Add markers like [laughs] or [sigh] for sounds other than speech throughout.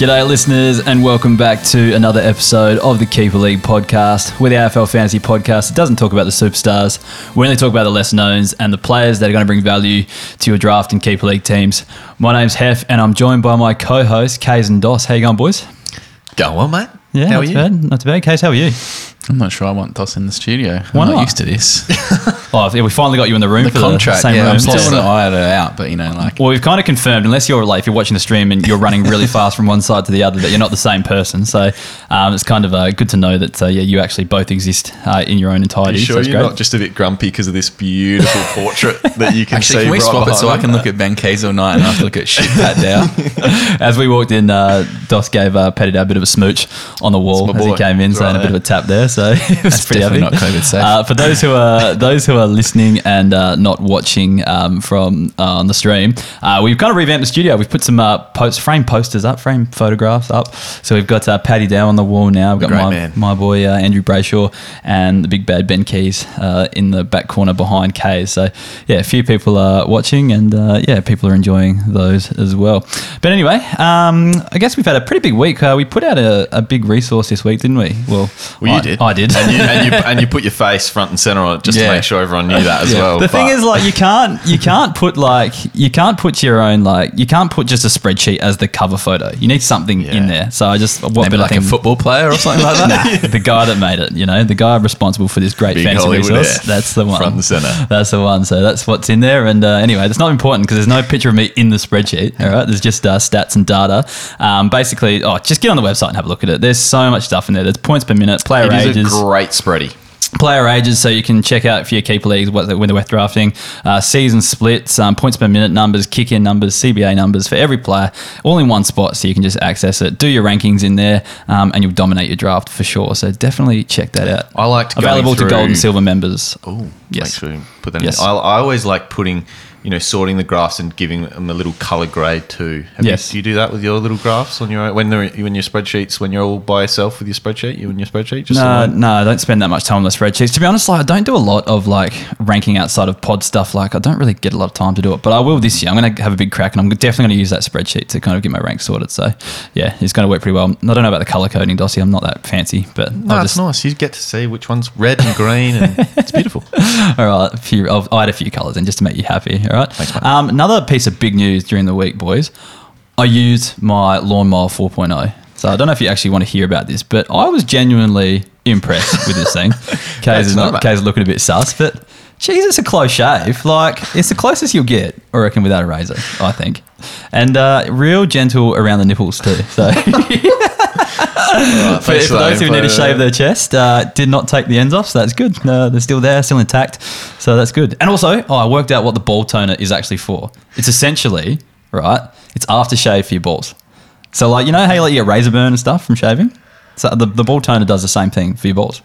G'day, listeners, and welcome back to another episode of the Keeper League podcast. We're the AFL Fantasy podcast. It doesn't talk about the superstars. We only talk about the lesser knowns and the players that are going to bring value to your draft and Keeper League teams. My name's Hef, and I'm joined by my co-host Kays and Doss. How you going, boys? Go on, mate. Yeah, How not are too you? bad. Not too bad. Kays, how are you? I'm not sure I want Doss in the studio. Why I'm not not? used to this. [laughs] Oh, yeah, we finally got you in the room The for contract, the same yeah, room. I'm still slot. want to iron it out, but you know, like Well, we've kind of confirmed, unless you're like, if you're watching the stream and you're running really [laughs] fast from one side to the other, that you're not the same person. So um, it's kind of uh, good to know that uh, yeah, you actually both exist uh, in your own Are entirety. you so sure it's you're great. not just a bit grumpy because of this beautiful [laughs] portrait that you can actually, see? can we right swap it so I can look at Ben Keays all night and I have to look at shit Pat Dow? As we walked in, uh, Dos gave uh, Petty Dad a bit of a smooch on the wall as he came in, It's saying right a bit of a tap there. So [laughs] it was That's pretty definitely not COVID safe. Uh, for those who are [laughs] those who are listening and uh, not watching um, from uh, on the stream, uh, we've kind of revamped the studio. We've put some uh, post frame posters up, frame photographs up. So we've got uh, Paddy Dow on the wall now. We've got Great my, man. my boy uh, Andrew Brayshaw and the big bad Ben Keays uh, in the back corner behind Kays. So yeah, a few people are watching and uh, yeah, people are enjoying those as well. But anyway, um, I guess we've had a pretty big week. Uh, we put out a, a big resource this week, didn't we? Well, Well, you did. I did. And you, and, you, [laughs] and you put your face front and center on it just Yeah. to make sure everyone knew that as well. The thing is, like, you can't you can't put like you can't put your own like you can't put just a spreadsheet as the cover photo. You need something in there. So I just what Maybe better like a football player or something like that. [laughs] Nah, the guy that made it, you know, the guy responsible for this great Big fancy Hollywood resource. F, That's the one. front and center. That's the one. So that's what's in there. And uh, anyway, that's not important because there's no picture of me in the spreadsheet. All right, there's just uh, stats and data. Um, basically, oh, just get on the website and have a look at it. There's so much stuff in there. There's points per minute, player it is ages great spready. player ages, so you can check out for your keeper leagues what, when they're worth drafting, uh, season splits, um, points per minute numbers, kick in numbers, CBA numbers for every player, all in one spot, so you can just access it, do your rankings in there, um, and you'll dominate your draft for sure. So definitely check that out. I like available to through- gold and silver members. Oh, Yes. Make sure put that Yes. in. I, I always like putting, you know, sorting the graphs and giving them a little color grade too. Have Yes. You, do you do that with your little graphs on your own, when they're when your spreadsheets when you're all by yourself with your spreadsheet, you and your spreadsheet? Just No, no, I don't spend that much time on the spreadsheets. To be honest, like I don't do a lot of like ranking outside of pod stuff. Like I don't really get a lot of time to do it, but I will this year. I'm going to have a big crack, and I'm definitely going to use that spreadsheet to kind of get my rank sorted. So yeah, it's going to work pretty well. I don't know about the color coding, Dossie. I'm not that fancy, but No, I'll it's just nice. You get to see which one's red and green, and it's beautiful. [laughs] all right. A few, I'll, I'll add a few colors in just to make you happy. All right. Thanks, mate. um, another piece of big news during the week, boys. I used my lawnmower 4.0. So I don't know if you actually want to hear about this, but I was genuinely impressed with this thing. [laughs] Kay's is not not. Kay's looking a bit sus, but geez, it's a close shave. Like it's the closest you'll get, I reckon, without a razor. I think, and uh, real gentle around the nipples too. So. [laughs] [laughs] for, for for those who need to shave their chest, uh, did not take the ends off, so that's good. Uh, they're still there, still intact, so that's good. And also, oh, I worked out what the ball toner is actually for. It's essentially right. It's aftershave for your balls. So, like you know how you let your razor burn and stuff from shaving. So the, the ball toner does the same thing for your balls.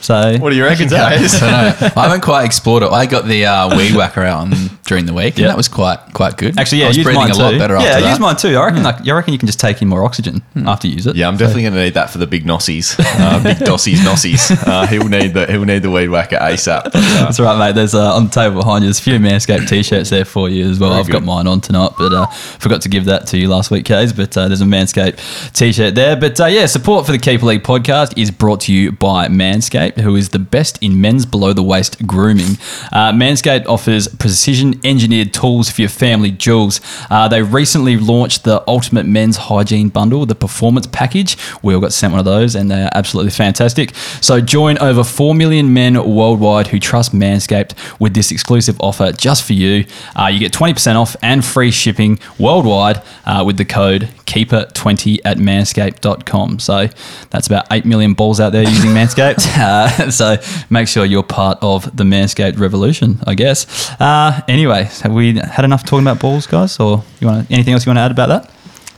So What do you reckon, [laughs] Kays? I don't know. [laughs] I haven't quite explored it. I got the uh, weed whacker out on, during the week, and that was quite quite good. Actually, yeah, I was use breathing mine a too. lot better yeah, after use that. mine too. I reckon, like, you reckon you can just take in more oxygen after you use it. Yeah, I'm definitely going to need that for the big nossies, uh, big dossies, nossies. Uh, he'll need the he'll need the weed whacker ASAP. [laughs] That's right, mate. There's uh, on the table behind you. There's a few Manscaped t-shirts there for you as well. Very I've got mine on tonight, but uh, forgot to give that to you last week, Kays. But uh, there's a Manscaped t-shirt there. But uh, yeah, support for the Keeper League podcast is brought to you by Manscaped, who is the best in men's below the waist grooming. Uh, Manscaped offers precision engineered tools for your family jewels. Uh, they recently launched the Ultimate Men's Hygiene Bundle, the Performance Package. We all got sent one of those, and they are absolutely fantastic. So join over 4 million men worldwide who trust Manscaped with this exclusive offer just for you. Uh, you get 20% off and free shipping worldwide uh, with the code KEEPER20 at manscaped.com. So that's about 8 million balls out there using Manscaped. [laughs] Uh, so make sure you're part of the Manscaped revolution, I guess. Uh, anyway, have we had enough talking about balls, guys? Or you want anything else you want to add about that?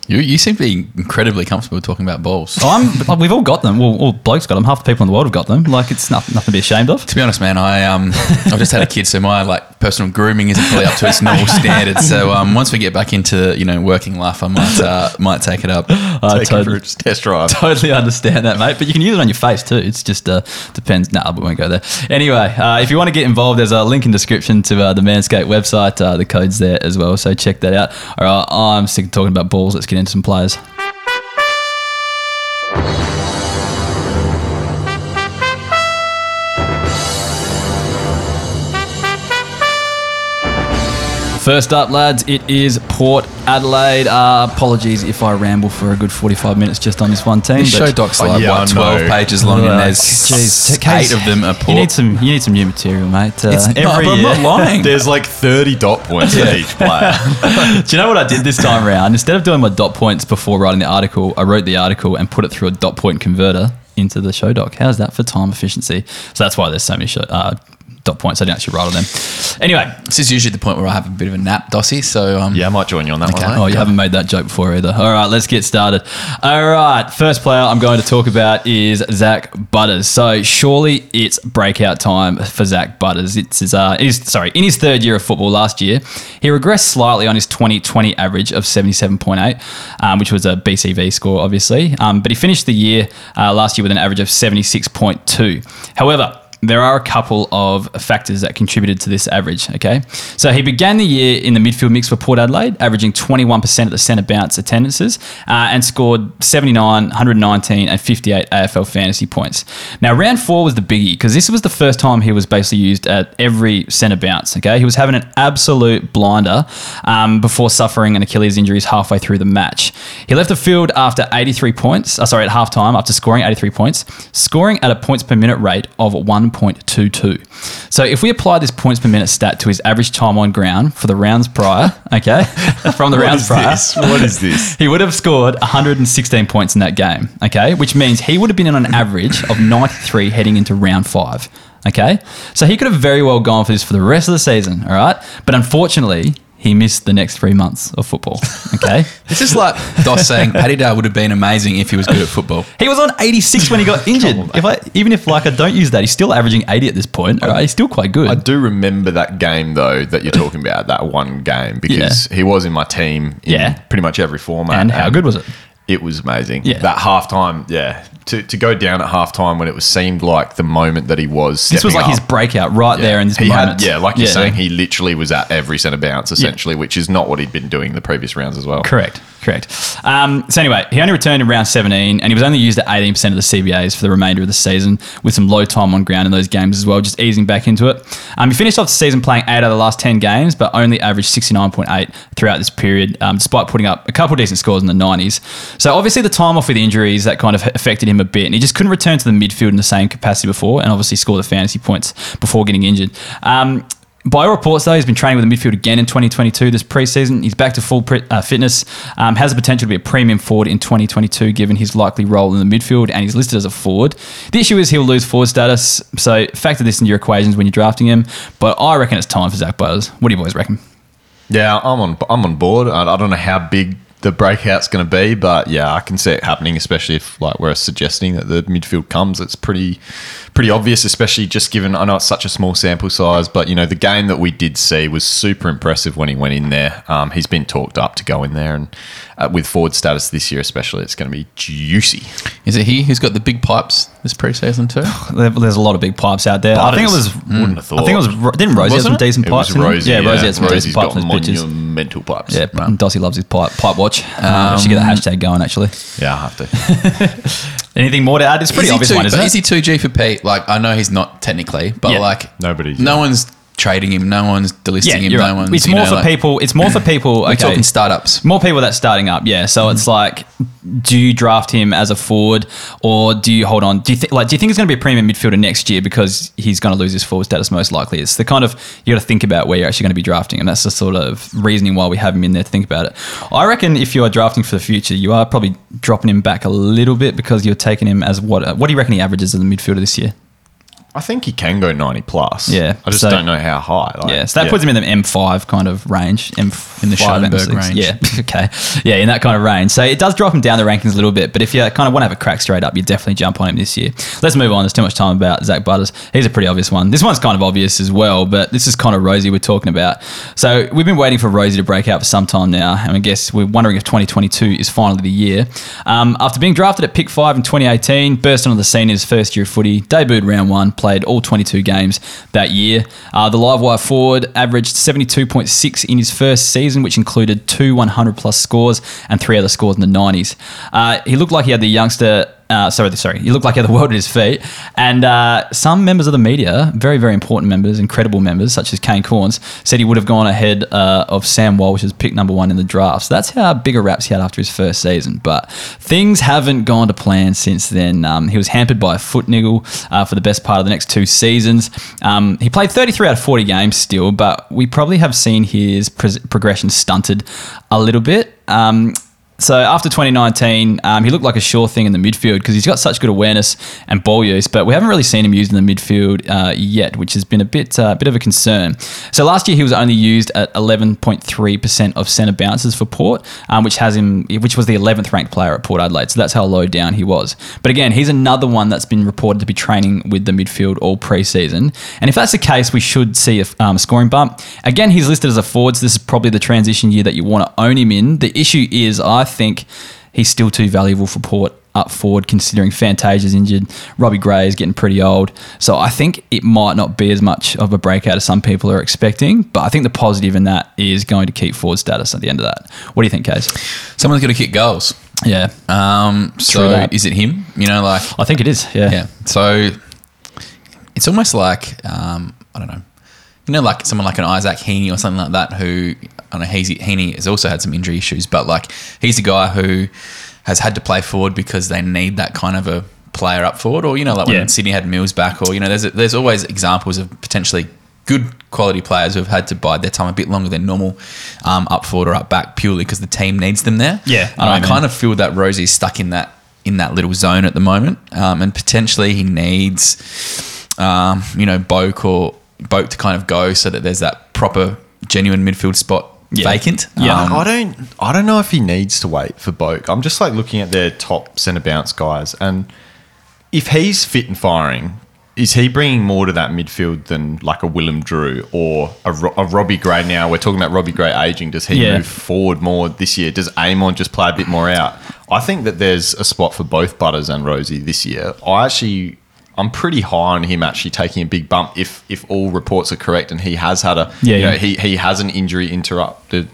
You, you seem to be incredibly comfortable talking about balls. Oh, I'm, like, we've all got them. Well, all blokes got them. Half the people in the world have got them. Like it's nothing, nothing to be ashamed of. To be honest, man, I um I've just had a kid, so my like personal grooming isn't probably up to its normal [laughs] standards. So um once we get back into you know working life, I might uh, might take it up. [laughs] I take it totally, for a test drive. totally understand that, mate. But you can use it on your face too. It's just uh, depends. Nah, we won't go there. Anyway, uh, if you want to get involved, there's a link in description to uh, the Manscaped website. Uh, the code's there as well, so check that out. All right, I'm sick of talking about balls. Let's get into some players. First up, lads, it is Port Adelaide. Uh, apologies if I ramble for a good 45 minutes just on this one team. This show doc's Oh, like yeah, what, twelve know. pages long, and there's jeez, eight of them are You need some. You need some new material, mate. Uh, It's- no, every but I'm not lying. [laughs] There's like 30 dot points for each player. [laughs] Do you know what I did this time around? Instead of doing my dot points before writing the article, I wrote the article and put it through a dot point converter into the show doc. How's that for time efficiency? So that's why there's so many show, uh, dot points. I didn't actually write on them. Anyway, This is usually the point where I have a bit of a nap, Dossie. So um, Yeah, I might join you on that Okay. one. Oh, you haven't made that joke before either. All right, let's get started. All right, first player I'm going to talk about is Zak Butters. So surely it's breakout time for Zak Butters. It's his, uh, his, sorry, in his third year of football last year, he regressed slightly on his 2020 average of 77.8, um, which was a BCV score, obviously. Um, but he finished the year uh, last year with an average of 76.2. However, there are a couple of factors that contributed to this average. Okay, so he began the year in the midfield mix for Port Adelaide, averaging 21% of the centre bounce attendances, uh, and scored 79, 119, and 58 AFL fantasy points. Now, round four was the biggie because this was the first time he was basically used at every centre bounce. Okay, he was having an absolute blinder um, before suffering an Achilles injuries halfway through the match. He left the field after 83 points. Uh, sorry, at halftime after scoring 83 points, scoring at a points per minute rate of 1.22. So if we apply this points per minute stat to his average time on ground for the rounds prior, [laughs] okay, from the rounds prior, this? What is this? [laughs] he would have scored 116 points in that game, okay, which means he would have been on an average of 93 heading into round five, okay. So he could have very well gone for this for the rest of the season, all right, but unfortunately. He missed the next three months of football. [laughs] Okay, this is like Dos saying Paddy Dow would have been amazing if he was good at football. he was on 86 when he got [laughs] injured. on, if I, even if like I don't use that, he's still averaging 80 at this point. All right, he's still quite good. I do remember that game though that you're talking about, that one game, because he was in my team in Yeah. pretty much every format. and how good was it? It was amazing. Yeah. That halftime, yeah. To, to go down at halftime when it was seemed like the moment that he was. This was like his breakout right Yeah. there in this he moment. Had, yeah, like you're saying, he literally was at every centre bounce essentially, which is not what he'd been doing the previous rounds as well. Correct, correct. Um, so anyway, he only returned in round 17, and he was only used at 18% of the CBAs for the remainder of the season, with some low time on ground in those games as well, just easing back into it. Um, he finished off the season playing eight out of the last 10 games, but only averaged 69.8 throughout this period, um, despite putting up a couple decent scores in the 90s. So obviously the time off with injuries that kind of affected him a bit, and he just couldn't return to the midfield in the same capacity before, and obviously score the fantasy points before getting injured. Um, by reports, though, he's been training with the midfield again in 2022 this preseason. He's back to full pre- uh, fitness, um, has the potential to be a premium forward in 2022 given his likely role in the midfield, and he's listed as a forward. The issue is he'll lose forward status, so factor this into your equations when you're drafting him. But I reckon it's time for Zak Butters. What do you boys reckon? Yeah, I'm on. I'm on board. I don't know how big the breakout's going to be, but yeah, I can see it happening. Especially if like we're suggesting that the midfield comes, it's pretty, pretty obvious. Especially just given I know it's such a small sample size, but you know the game that we did see was super impressive when he went in there. Um, he's been talked up to go in there, and uh, with forward status this year, especially, it's going to be juicy. Is it he who's got the big pipes this preseason too? [sighs] There's a lot of big pipes out there. I think it was. Butters. Wouldn't have thought. I think it was. Ro- Didn't Rozee have Wasn't some it? decent It pipes? was in? Rozee. Yeah, Rozee had some Rozee's decent pipes got in those pitches. monumental pipes. Yeah, Dossie loves his pipe, pipe watch. Um, should get the hashtag going actually. yeah, I have to. [laughs] Anything more to add? It's pretty is obvious too, one, isn't but it? Is he two G for Pete? Like I know he's not technically, but Yeah. like Nobody's- no one's trading him, no one's delisting yeah, him, you're no right. one's. It's more know, for like- people. It's more for [clears throat] people. We're okay, talking startups. more people that's starting up. Yeah, so it's mm-hmm. like, do you draft him as a forward, or do you hold on? Do you think like do you think he's going to be a premium midfielder next year because he's going to lose his forward status most likely? It's the kind of you got to think about where you're actually going to be drafting, and that's the sort of reasoning why we have him in there to think about it. I reckon if you are drafting for the future, you are probably dropping him back a little bit because you're taking him as what? What do you reckon he averages as a midfielder this year? I think he can go 90 plus. Yeah, I just so- don't know how high. Like, Yeah, so that puts him in the M5 kind of range. M In the Schoenberg range. Yeah, [laughs] okay. Yeah, in that kind of range. So it does drop him down the rankings a little bit, but if you kind of want to have a crack straight up, you definitely jump on him this year. Let's move on. There's too much time about Zak Butters. He's a pretty obvious one. This one's kind of obvious as well, but this is kind of Rozee we're talking about. So we've been waiting for Rozee to break out for some time now, and I guess we're wondering if 2022 is finally the year. Um, after being drafted at pick five in 2018, burst onto the scene in his first year of footy, debuted round one, played all 22 games that year. Uh, the live wire forward averaged 72.6 in his first season, which included two 100 plus scores and three other scores in the 90s. Uh, he looked like he had the youngster Uh, sorry, sorry. He looked like he had the world at his feet. And uh, some members of the media, very, very important members, incredible members, such as Kane Cornes, said he would have gone ahead uh, of Sam Walsh as pick number one in the draft. So that's how big a raps he had after his first season. But things haven't gone to plan since then. Um, he was hampered by a foot niggle uh, for the best part of the next two seasons. Um, he played 33 out of 40 games still, but we probably have seen his progression stunted a little bit. Um, so after 2019, um, he looked like a sure thing in the midfield because he's got such good awareness and ball use, but we haven't really seen him used in the midfield uh, yet, which has been a bit uh, bit of a concern. So last year he was only used at 11.3% of centre bounces for Port, um, which has him, which was the 11th ranked player at Port Adelaide. So that's how low down he was. But again, he's another one that's been reported to be training with the midfield all pre-season. And if that's the case, we should see a um, scoring bump. Again, he's listed as a forward, so this is probably the transition year that you want to own him in. The issue is, I think he's still too valuable for Port up forward, considering Fantasia's injured. Robbie Gray is getting pretty old. So I think it might not be as much of a breakout as some people are expecting. But I think the positive in that is going to keep forward status at the end of that. What do you think, Case? Someone's got to kick goals. Yeah. Um, so is it him? You know, like I think it is. Yeah. yeah. So it's almost like um, I don't know. You know, like someone like an Isaac Heaney or something like that, who I know Heaney, Heaney has also had some injury issues, but like he's a guy who has had to play forward because they need that kind of a player up forward, or you know, like when Yeah. Sydney had Mills back, or you know, there's there's always examples of potentially good quality players who have had to bide their time a bit longer than normal um, up forward or up back purely because the team needs them there. Yeah, and I mean. kind of feel that Rozee's stuck in that in that little zone at the moment, um, and potentially he needs, um, you know, Boak or Boak to kind of go so that there's that proper, genuine midfield spot Yeah. vacant. Yeah. Um, I don't. I don't know if he needs to wait for Boak. I'm just like looking at their top centre bounce guys, and if he's fit and firing, is he bringing more to that midfield than like a Willem Drew or a, a Robbie Gray? Now we're talking about Robbie Gray aging. Does he Yeah. move forward more this year? Does Amon just play a bit more out? I think that there's a spot for both Butters and Rozee this year. I actually. I'm pretty high on him actually taking a big bump if if all reports are correct and he has had a Yeah, you know, yeah. he he has an injury interrupted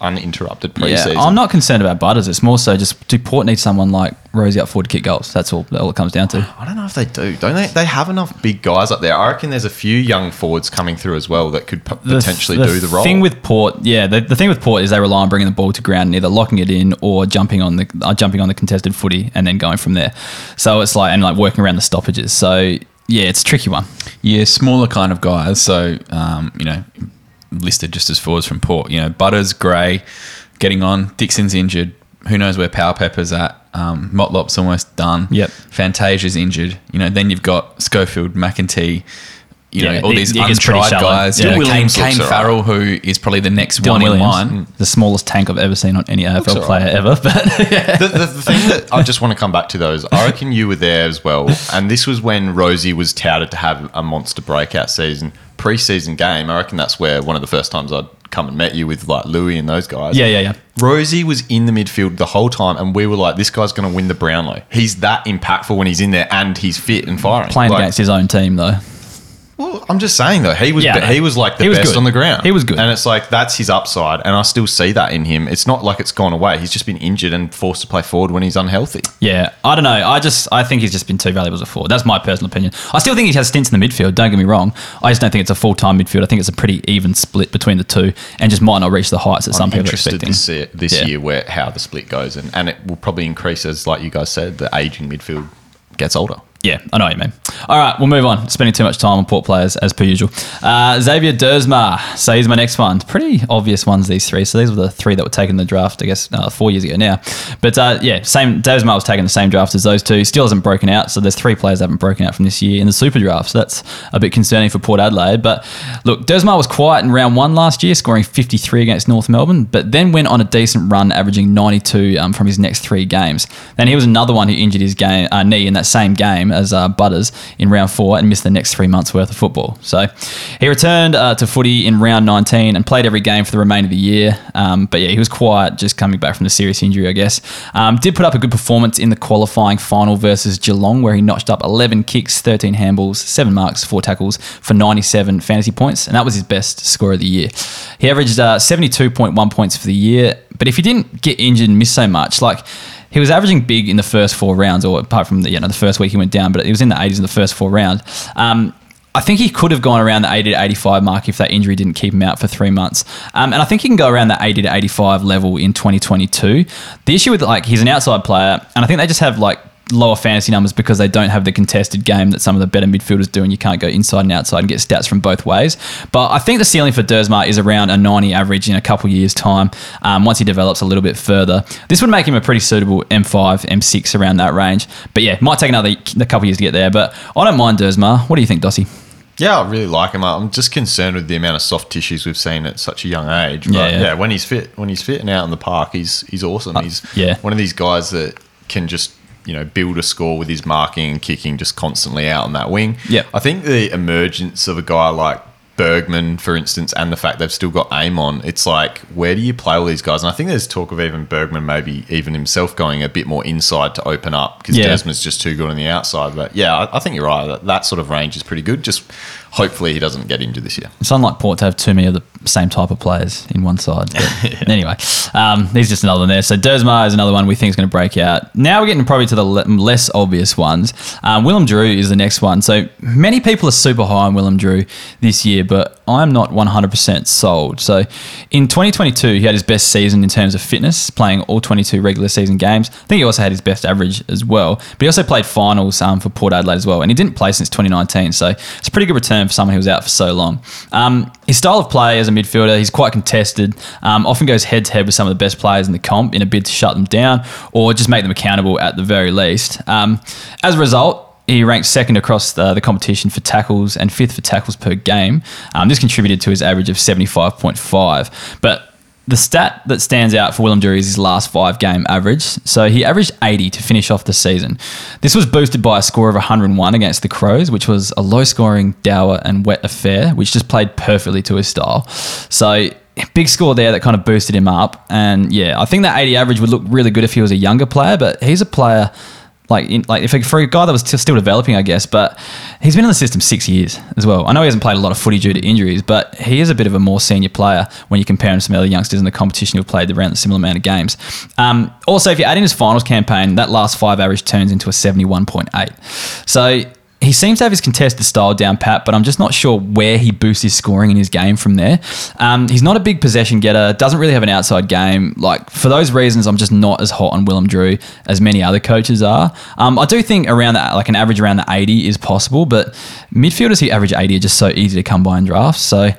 uninterrupted preseason. Yeah, I'm not concerned about Butters. It's more so just do Port need someone like Rozee up forward to kick goals. That's all. All it comes down to. I don't know if they do. Don't they? They have enough big guys up there. I reckon there's a few young forwards coming through as well that could p- potentially do the role. thing with Port, yeah, the, the thing with Port is they rely on bringing the ball to ground and either locking it in or jumping on the uh, jumping on the contested footy and then going from there. So it's like and like working around the stoppages. So yeah, it's a tricky one. Yeah, smaller kind of guys. So, um, you know, listed just as forwards from Port. You know, Butters, Gray, getting on. Dixon's injured. Who knows where Powell-Pepper's at? Um, Motlop's almost done. Yep. Fantasia's injured. You know, then you've got Schofield, McEntee. You Yeah, know, all it- these it untried guys. Yeah. You know, Kane, Williams Kane looks all right. Farrell, who is probably the next Dylan one Williams, in line. the smallest tank I've ever seen on any AFL all player right. ever. But [laughs] the, the, the thing that I just want to come back to those, I reckon you were there as well, and this was when Rozee was touted to have a monster breakout season, preseason game. I reckon that's where one of the first times I'd come and met you with like Louis and those guys. yeah, yeah, yeah. Rozee was in the midfield the whole time, and we were like, "This guy's going to win the Brownlow. He's that impactful when he's in there, and he's fit and firing." Playing Like, against his own team though. Well, I'm just saying though, he was Yeah, he was like the he was best good. on the ground. He was good. and it's like that's his upside, and I still see that in him. It's not like it's gone away. He's just been injured and forced to play forward when he's unhealthy. Yeah, I don't know. I just I think he's just been too valuable as a forward. That's my personal opinion. I still think he has stints in the midfield. Don't get me wrong. I just don't think it's a full time midfield. I think it's a pretty even split between the two, and just might not reach the heights that some I'm people are interested expecting. see it this Yeah. year where how the split goes, and, and it will probably increase as, like you guys said, the aging midfield gets older. Yeah, I know what you mean. All right, we'll move on. Spending too much time on port players as per usual. Uh, Xavier Duursma. So he's my next one. Pretty obvious ones, these three. So these were the three that were taken in the draft, I guess, uh, four years ago now. But uh, yeah, same. Duursma was taken the same draft as those two. Still hasn't broken out. So there's three players that haven't broken out from this year in the super draft. So that's a bit concerning for Port Adelaide. But look, Duursma was quiet in round one last year, scoring 53 against North Melbourne, but then went on a decent run, averaging 92 um, from his next three games. Then he was another one who injured his game, uh, knee in that same game as uh, Butters in round four and missed the next three months worth of football. So he returned uh, to footy in round 19 and played every game for the remainder of the year. Um, but yeah, he was quiet, just coming back from the serious injury, I guess. Um, did put up a good performance in the qualifying final versus Geelong, where he notched up 11 kicks, 13 handballs, seven marks, four tackles for 97 fantasy points, and that was his best score of the year. He averaged uh, 72.1 points for the year, but if he didn't get injured and miss so much, like he was averaging big in the first four rounds, or apart from the you know the first week he went down, but he was in the 80s in the first four rounds. Um, I think he could have gone around the 80 to 85 mark if that injury didn't keep him out for three months. Um, and I think he can go around the 80 to 85 level in 2022. The issue with like he's an outside player, and I think they just have like lower fantasy numbers because they don't have the contested game that some of the better midfielders do, and you can't go inside and outside and get stats from both ways. But I think the ceiling for Duursma is around a 90 average in a couple years' time um, once he develops a little bit further. This would make him a pretty suitable M5, M6 around that range. But yeah, might take another a couple years to get there. But I don't mind Duursma. What do you think, Dossie? Yeah, I really like him. I'm just concerned with the amount of soft tissues we've seen at such a young age. But Yeah, yeah, yeah. when he's fit, when he's fit and out in the park, he's he's awesome. he's yeah. one of these guys that can just you know build a score with his marking and kicking just constantly out on that wing. Yeah, I think the emergence of a guy like Bergman, for instance, and the fact they've still got Amon, it's like where do you play all these guys? And I think there's talk of even Bergman, maybe even himself, going a bit more inside to open up because Yeah. Duursma's just too good on the outside. But yeah, I, I think you're right. That, that sort of range is pretty good. Just hopefully he doesn't get injured this year. It's unlike Port to have too many of the same type of players in one side. But [laughs] Anyway, um, he's just another one there. So Duursma is another one we think is going to break out. Now we're getting probably to the le- less obvious ones. Um, Willem Drew is the next one. So many people are super high on Willem Drew this year, but I'm not 100% sold. So in 2022, he had his best season in terms of fitness, playing all 22 regular season games. I think he also had his best average as well. But he also played finals um, for Port Adelaide as well, and he didn't play since 2019. So it's a pretty good return for someone who was out for so long. Um, his style of play as a midfielder, he's quite contested. Um, often goes head to head with some of the best players in the comp in a bid to shut them down or just make them accountable at the very least. Um, as a result. He ranked second across the, the competition for tackles and fifth for tackles per game. Um, this contributed to his average of 75.5. But the stat that stands out for Willem Drew is his last five game average. So he averaged 80 to finish off the season. This was boosted by a score of 101 against the Crows, which was a low scoring, dour, and wet affair, which just played perfectly to his style. So big score there that kind of boosted him up. And yeah, I think that 80 average would look really good if he was a younger player, but he's a player like in, like if for a guy that was t- still developing, I guess. But he's been in the system six years as well. I know he hasn't played a lot of footy due to injuries, but he is a bit of a more senior player when you compare him to some other youngsters in the competition who've played around a similar amount of games. Um, also, if you add in his finals campaign, that last five average turns into a seventy-one point eight. So. He seems to have his contested style down pat, but I'm just not sure where he boosts his scoring in his game from there. Um, he's not a big possession getter, doesn't really have an outside game. Like for those reasons, I'm just not as hot on Willem Drew as many other coaches are. Um, I do think around that, like an average around the 80 is possible, but midfielders who average 80 are just so easy to come by in drafts. So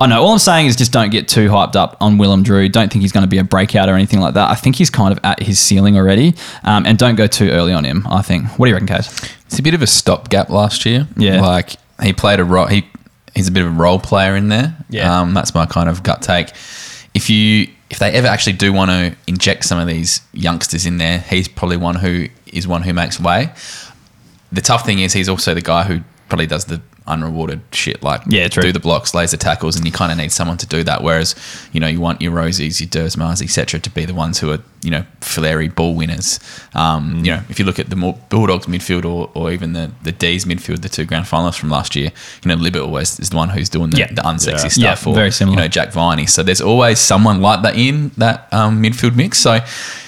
I know all I'm saying is just don't get too hyped up on Willem Drew. Don't think he's going to be a breakout or anything like that. I think he's kind of at his ceiling already, um, and don't go too early on him. I think. What do you reckon, Case? It's a bit of a stopgap last year. Yeah. like he played a role. He he's a bit of a role player in there. Yeah. um, that's my kind of gut take. If you if they ever actually do want to inject some of these youngsters in there, he's probably one who is one who makes way. The tough thing is he's also the guy who probably does the unrewarded shit like Yeah, true. do the blocks, laser tackles, and you kind of need someone to do that. Whereas you know you want your Rozees, your Duursmas, etc., to be the ones who are you know flary ball winners. Um, You know if you look at the more Bulldogs midfield or, or even the the D's midfield, the two grand finalists from last year, you know Libba always is the one who's doing the, Yeah. the unsexy Yeah. stuff. Yeah, or very similar. You know Jack Viney. So there's always someone like that in that um, midfield mix. So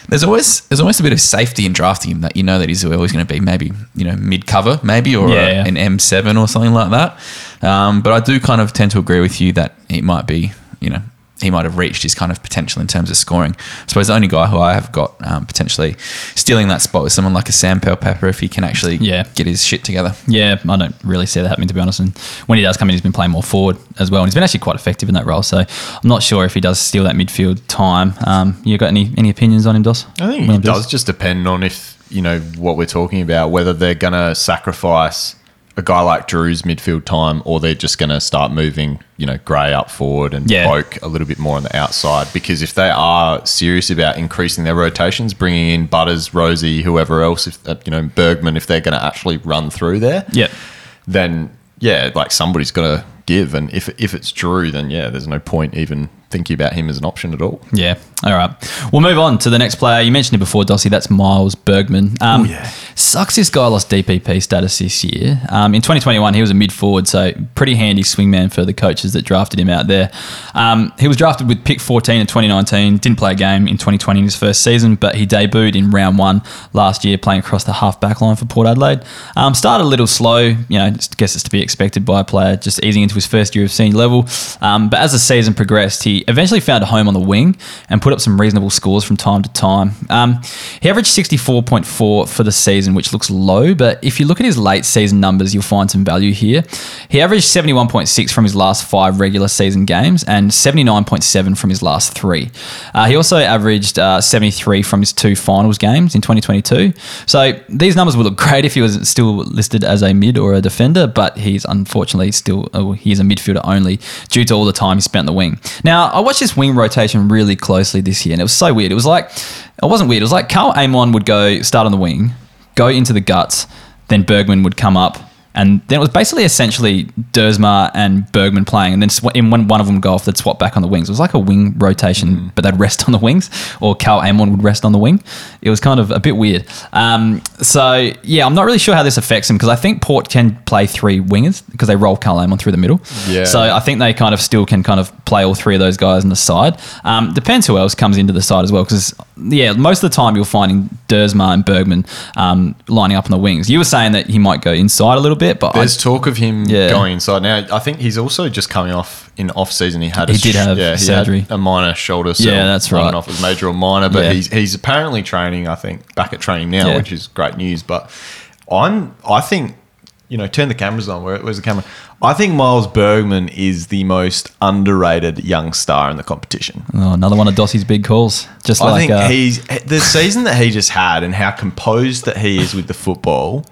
there's always there's almost a bit of safety in drafting him that you know that he's always going to be maybe you know mid cover maybe or Yeah, a- yeah. an M7 or something like that. Um, but I do kind of tend to agree with you that it might be you know he might have reached his kind of potential in terms of scoring. I suppose the only guy who I have got um, potentially stealing that spot is someone like a Sam Pepper if he can actually Yeah. get his shit together. Yeah, I don't really see that happening to be honest. And when he does come in, he's been playing more forward as well, and he's been actually quite effective in that role. So I'm not sure if he does steal that midfield time. Um, you got any any opinions on him, Dos? I think it does just depend on if you know what we're talking about, whether they're going to sacrifice a guy like Drew's midfield time, or they're just going to start moving, you know, Gray up forward and Yeah. Boak a little bit more on the outside. Because if they are serious about increasing their rotations, bringing in Butters, Rozee, whoever else, if uh, you know Bergman, if they're going to actually run through there, Yep. then yeah, like somebody's got to give. And if if it's Drew, then yeah, there's no point even thinking about him as an option at all. Yeah. All right. We'll move on to the next player. You mentioned it before, Dossie. That's Miles Bergman. Um, Oh, yeah. Sucks this guy lost DPP status this year. Um, in 2021, he was a mid forward, so pretty handy swingman for the coaches that drafted him out there. Um, he was drafted with pick 14 in 2019. Didn't play a game in 2020 in his first season, but he debuted in round one last year, playing across the half back line for Port Adelaide. Um, started a little slow, you know, just guess it's to be expected by a player just easing into his first year of senior level. Um, but as the season progressed, he eventually found a home on the wing and put up some reasonable scores from time to time. Um, he averaged 64.4 for the season, which looks low, but if you look at his late season numbers, you'll find some value here. He averaged 71.6 from his last five regular season games and 79.7 from his last three. Uh, he also averaged uh, 73 from his two finals games in 2022. So these numbers would look great if he was still listed as a mid or a defender, but he's unfortunately still oh, a midfielder only due to all the time he spent on the wing. Now I watched this wing rotation really closely this year, and it was so weird. It was like it wasn't weird. It was like Karl Amon would go start on the wing, go into the guts, then Bergman would come up. And then it was basically essentially Duursma and Bergman playing, and then sw- in when one of them go off, they'd swap back on the wings. It was like a wing rotation, but they'd rest on the wings, or Cal Amon would rest on the wing. It was kind of a bit weird. Um, so yeah, I'm not really sure how this affects him because I think Port can play three wingers because they roll Cal Amon through the middle. Yeah. So I think they kind of still can kind of play all three of those guys on the side. Um, depends who else comes into the side as well because yeah, most of the time you're finding Duursma and Bergman um, lining up on the wings. You were saying that he might go inside a little bit, but I, There's talk of him Yeah. going inside now. I think he's also just coming off in off season. He had a He did have yeah, surgery. a minor shoulder. So Yeah, that's I right. if it major or minor, but Yeah. he's he's apparently training. I think back at training now, Yeah. which is great news. But I'm I think you know turn the cameras on. Where, where's the camera? I think Miles Bergman is the most underrated young star in the competition. oh, another one of Dossie's big calls. Just like I like think uh, he's the season that he just had and how composed that he is with the football.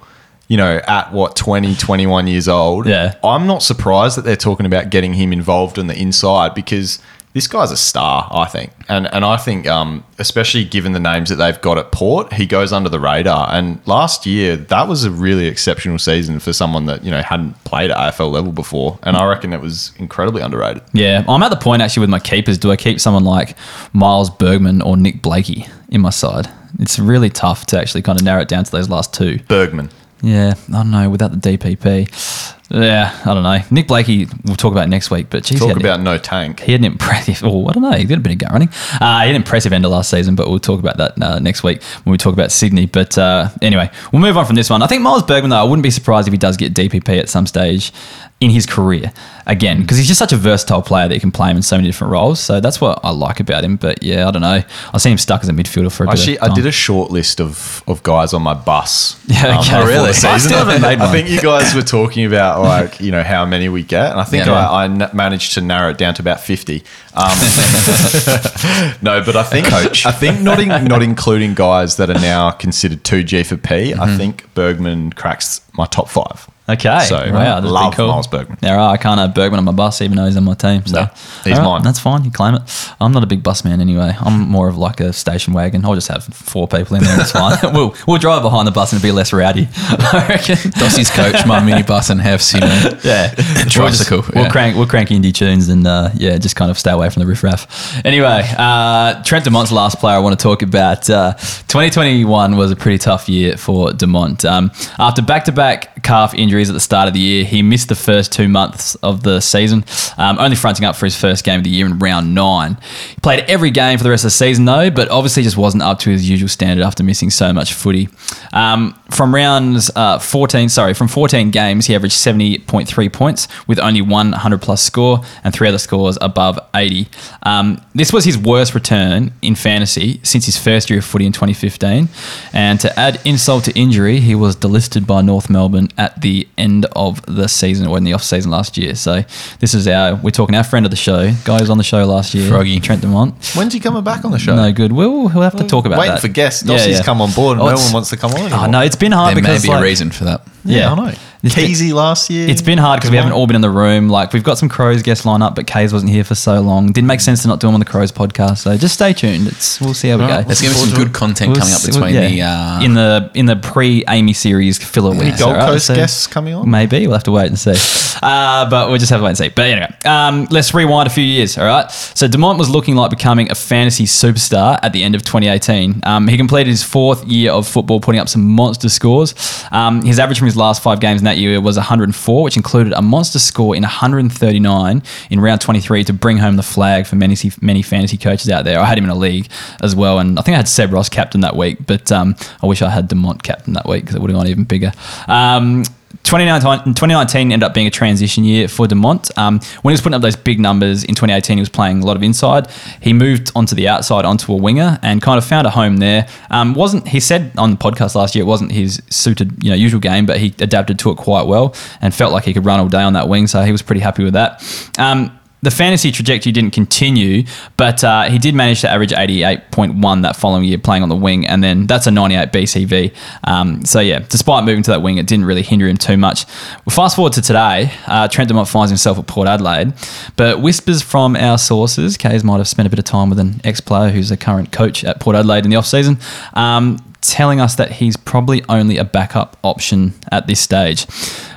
You know, at what 20, 21 years old. Yeah. I'm not surprised that they're talking about getting him involved on the inside because this guy's a star, I think. And and I think um, especially given the names that they've got at Port, he goes under the radar. And last year, that was a really exceptional season for someone that, you know, hadn't played at AFL level before. And I reckon it was incredibly underrated. Yeah, I'm at the point actually with my keepers. Do I keep someone like Miles Bergman or Nick Blakey in my side? It's really tough to actually kind of narrow it down to those last two. Bergman. Yeah, I don't know. Without the DPP, yeah, I don't know. Nick Blakey, we'll talk about next week. But geez, Talk about no tank. he had an impressive. Oh, I don't know. He did a bit of gut running. Uh, he had an impressive end of last season, but we'll talk about that uh, next week when we talk about Sydney. But uh, anyway, we'll move on from this one. I think Miles Bergman, though, I wouldn't be surprised if he does get DPP at some stage in his career again because he's just such a versatile player that you can play him in so many different roles. So that's what I like about him. But yeah, I don't know. I've seen him stuck as a midfielder for a bit. Actually. I did a short list of, of guys on my bus. [laughs] Yeah, okay. before Really? [laughs] I still haven't made I think you guys were talking about like you know how many we get, and I think Yeah. I, I n- managed to narrow it down to about fifty. Um, [laughs] no, but I think I think not in, not including guys that are now considered two G for P. Mm-hmm. I think Bergman cracks my top five. Okay. So, wow, that's love cool. Miles Bergman. Yeah, right. I can't have Bergman on my bus, even though he's on my team. So No, he's right, mine. That's fine. You claim it. I'm not a big bus man anyway. I'm more of like a station wagon. I'll just have four people in there. It's fine. [laughs] we'll we'll drive behind the bus and be less rowdy. [laughs] I reckon. Dossie's coach, my [laughs] minibus and Hefs, you know. Yeah, Tricycle, We'll, just, we'll crank we'll crank indie tunes and uh, yeah, just kind of stay away from the riffraff. Anyway, uh, Trent Dumont's last player I want to talk about. Uh, 2021 was a pretty tough year for Dumont. Um, after back-to-back calf injuries at the start of the year, he missed the first two months of the season, um, only fronting up for his first game of the year in round nine. He played every game for the rest of the season though, but obviously just wasn't up to his usual standard after missing so much footy. Um, from rounds uh, 14, sorry, from 14 games, he averaged 70.3 points with only one 100 plus score and three other scores above 80. Um, this was his worst return in fantasy since his first year of footy in 2015. And to add insult to injury, he was delisted by North Melbourne at the end of the season or in the off season last year. So this is our, we're talking our friend of the show, guy who was on the show last year, Froggy. Trent Dumont. When's he coming back on the show? No good. We'll, we'll have to talk about Waiting that. for guests. Yeah, Dossie's yeah. come on board, and Oh, no one wants to come on. Oh, Anymore. no, it's been hard There may because be like, a reason for that. Yeah, Yeah, I know. It's been- Keezy last year. It's been hard because we haven't all been in the room. Like we've got some Crows guest line up, but Kays wasn't here for so long. Didn't make sense to not do him on the Crows podcast. So just stay tuned. It's we'll see how we Alright, go. There's going to be some good content We'll coming up see- between yeah. the. Uh, in the in the pre AAMI series filler Any weeks. Gold? Coast So guests coming on? Maybe we'll have to wait and see. Uh, but we'll just have to wait and see. But anyway, um, let's rewind a few years. All right. So Dumont was looking like becoming a fantasy superstar at the end of 2018. Um, he completed his fourth year of football, putting up some monster scores. Um, his average from his last five games in that year was 104, which included a monster score in 139 in round 23 to bring home the flag for many many fantasy coaches out there. I had him in a league as well, and I think I had Seb Ross captain that week, but um, I wish I had Dumont captain that week because it would have gone even bigger. Um, 2019, 2019 ended up being a transition year for Dumont. Um, when he was putting up those big numbers in 2018, he was playing a lot of inside. He moved onto the outside, onto a winger, and kind of found a home there. Um, wasn't he said on the podcast last year it wasn't his suited, you know, usual game, but he adapted to it quite well and felt like he could run all day on that wing. So he was pretty happy with that. Um, the fantasy trajectory didn't continue, but uh, he did manage to average 88.1 that following year playing on the wing, and then that's a 98 BCV. Um, so, yeah, despite moving to that wing, it didn't really hinder him too much. Well, fast forward to today, uh, Trent Dumont finds himself at Port Adelaide, but whispers from our sources, Kays might have spent a bit of time with an ex player who's a current coach at Port Adelaide in the off-season. Um, telling us that he's probably only a backup option at this stage.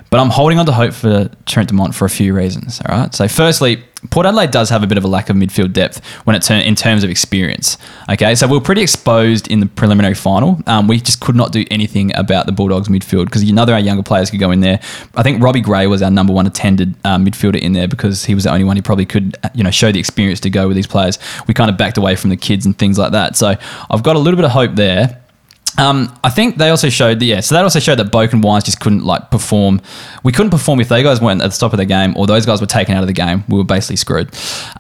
But I'm holding on to hope for Trent Dumont for a few reasons. All right. So, firstly, Port Adelaide does have a bit of a lack of midfield depth when it turn in terms of experience. Okay, so we are pretty exposed in the preliminary final. Um, we just could not do anything about the Bulldogs midfield because there our younger players could go in there. I think Robbie Gray was our number one attended uh, midfielder in there because he was the only one who probably could you know show the experience to go with these players. We kind of backed away from the kids and things like that. So I've got a little bit of hope there. Um, I think they also showed that yeah, so that also showed that Boak and Wines just couldn't like perform. We couldn't perform if they guys weren't at the top of the game or those guys were taken out of the game. We were basically screwed.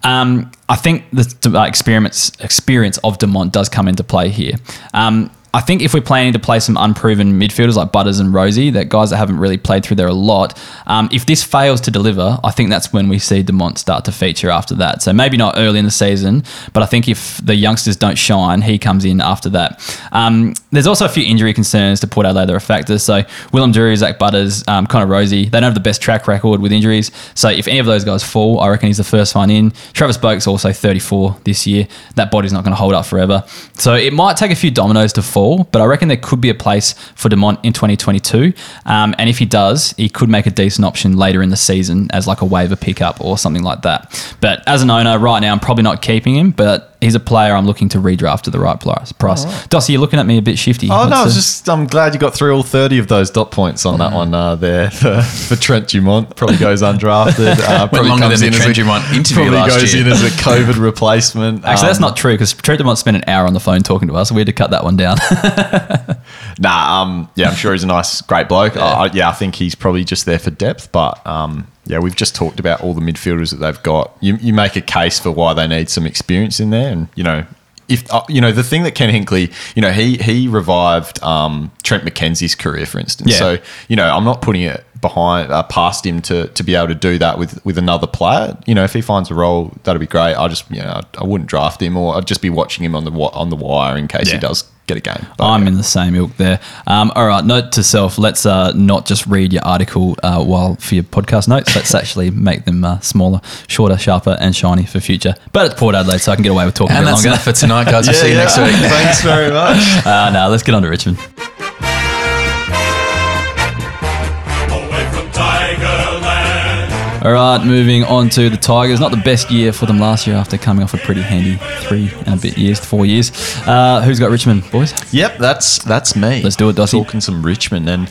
Um, I think the uh, experiments experience of Dumont does come into play here. Um, I think if we're planning to play some unproven midfielders like Butters and Rosie, that guys that haven't really played through there a lot, um, if this fails to deliver, I think that's when we see Dumont start to feature after that. So maybe not early in the season, but I think if the youngsters don't shine, he comes in after that. Um, there's also a few injury concerns to Port Adelaide that are a factor. So Willem Drury, Zak Butters, um, Connor Rozee, they don't have the best track record with injuries. So if any of those guys fall, I reckon he's the first one in. Travis Boak's also 34 this year. That body's not going to hold up forever. So it might take a few dominoes to fall, but I reckon there could be a place for Dumont in 2022. Um, and if he does, he could make a decent option later in the season as like a waiver pickup or something like that. But as an owner, right now, I'm probably not keeping him, but he's a player I'm looking to redraft to the right price. price. Dossie, you're looking at me a bit shifty. Oh no, I was the- just I'm glad you got through all thirty of those dot points on that one uh, there for, for Trent Dumont. Probably goes undrafted. [laughs] Uh, probably longer comes than in the as Trent a- Dumont interview Probably last goes year. in as a [laughs] COVID replacement. Actually, that's Um, not true because Trent Dumont spent an hour on the phone talking to us. We had to cut that one down. [laughs] Nah, um, yeah, I'm sure he's a nice, great bloke. Yeah, I, yeah, I think he's probably just there for depth. But um, yeah, we've just talked about all the midfielders that they've got. You, you make a case for why they need some experience in there, and you know. If uh, you know the thing that Ken Hinkley, you know he he revived um, Trent McKenzie's career, for instance. Yeah. So you know I'm not putting it behind uh, past him to to be able to do that with with another player. You know if he finds a role, that'd be great. I just you know I, I wouldn't draft him, or I'd just be watching him on the on the wire in case Yeah. he does get a game. But, I'm yeah. in the same ilk there. Um, all right, note to self: let's uh, not just read your article uh, while for your podcast notes. Let's actually [laughs] make them uh, smaller, shorter, sharper, and shiny for future. But it's Port Adelaide, so I can get away with talking And a bit that's longer. enough for tonight, guys. We'll [laughs] see you next week. [laughs] Thanks very much. Uh, no, let's get on to Richmond. All right, moving on to the Tigers. Not the best year for them last year after coming off a pretty handy three and a bit years, four years. Uh, who's got Richmond, boys? Yep, that's that's me. Let's do it, Dossie. Talking some Richmond and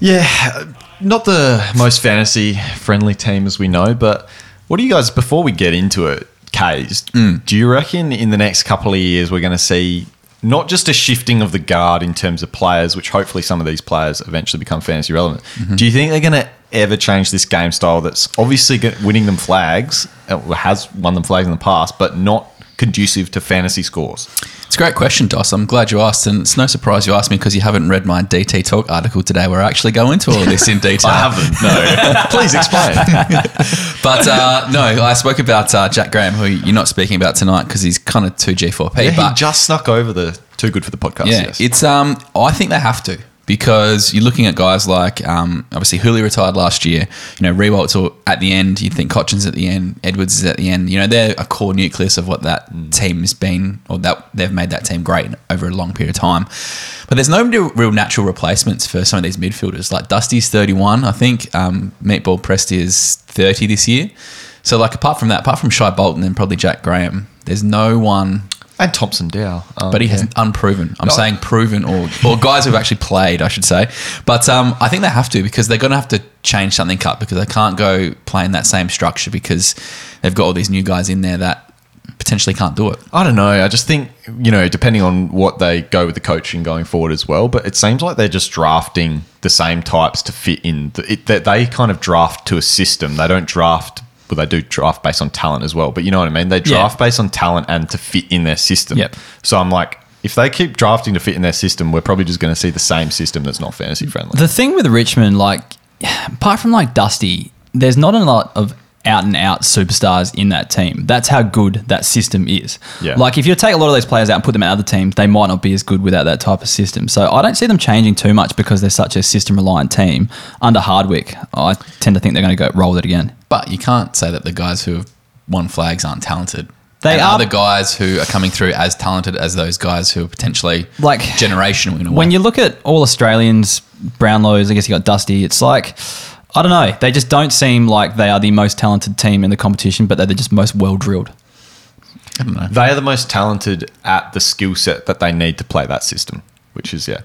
yeah, not the most fantasy friendly team as we know, but what do you guys before we get into it, K's? Do you reckon in the next couple of years we're going to see not just a shifting of the guard in terms of players, which hopefully some of these players eventually become fantasy relevant? Do you think they're going to ever change this game style that's obviously winning them flags, uh, has won them flags in the past, but not conducive to fantasy scores? It's a great question, Dos. I'm glad you asked, and it's no surprise you asked me because you haven't read my DT Talk article today, where I actually go into all of this in [laughs] detail. I haven't. No. [laughs] Please explain. [laughs] But uh, no, I spoke about uh, Jack Graham, who you're not speaking about tonight because he's kind of too G4P. Yeah, he but just snuck over the too good for the podcast. yeah, yes. it's um, I think they have to because you're looking at guys like um, obviously Houli retired last year. You know, Riewoldt's at the end. You think Cotchin's at the end, Edwards is at the end. You know, they're a core nucleus of what that team has been, or that they've made that team great over a long period of time. But there's no real real natural replacements for some of these midfielders. Like Dusty's 31, I think. Um, Meatball Prestia is 30 this year. So, like, apart from that, apart from Shai Bolton and probably Jack Graham, there's no one And Thomson Dow. Um, but he has unproven. I'm saying proven or or guys who've actually played, I should say. But um, I think they have to because they're going to have to change something up because they can't go playing that same structure because they've got all these new guys in there that potentially can't do it. I don't know. I just think, you know, depending on what they go with the coaching going forward as well, but it seems like they're just drafting the same types to fit in. The, it, that they kind of draft to a system. They don't draft, well, they do draft based on talent as well, but you know what I mean? They draft based on talent and to fit in their system. Yep. So I'm like, if they keep drafting to fit in their system, we're probably just going to see the same system that's not fantasy friendly. The thing with Richmond, like, [sighs] apart from like Dusty, there's not a lot of out and out superstars in that team. That's how good that system is. Yeah. Like, if you take a lot of those players out and put them in other teams, they might not be as good without that type of system. So I don't see them changing too much because they're such a system reliant team. Under Hardwick, I tend to think they're going to go roll it again. But you can't say that the guys who have won flags aren't talented. They and are- the guys who are coming through as talented as those guys who are potentially Like, generational in a way. When you look at all Australians, Brownlows, I guess you got Dusty, it's like, I don't know. They just don't seem like they are the most talented team in the competition, but they're just most well drilled. I don't know. they are the most talented at the skill set that they need to play that system, which is, yeah.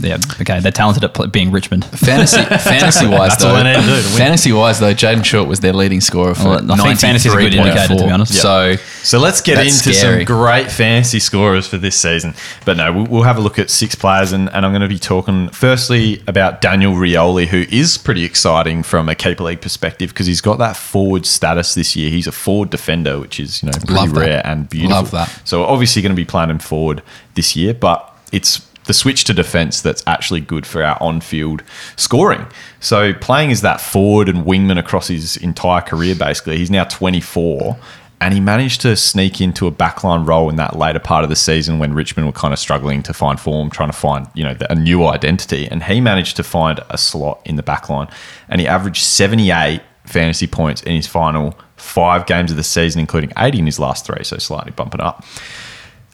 Yeah, okay, they're talented at pl- being Richmond. [laughs] Fantasy, fantasy wise, [laughs] That's though, all they need to do to fantasy wise though, Jayden Short was their leading scorer for Well, I think fantasy's a good indicator, to be 93.4. honest. So So let's get into scary. some great fantasy scorers for this season. But no, we'll, we'll have a look at six players, and, and I'm going to be talking firstly about Daniel Rioli, who is pretty exciting from a Keeper League perspective because he's got that forward status this year. He's a forward defender, which is you know pretty Love that. rare and beautiful. Love that. So we're obviously going to be playing him forward this year, but it's the switch to defense that's actually good for our on-field scoring. So playing as that forward and wingman across his entire career, basically, he's now 24, and he managed to sneak into a backline role in that later part of the season when Richmond were kind of struggling to find form, trying to find you know a new identity, and he managed to find a slot in the backline, and he averaged 78 fantasy points in his final five games of the season, including 80 in his last three, so slightly bumping up.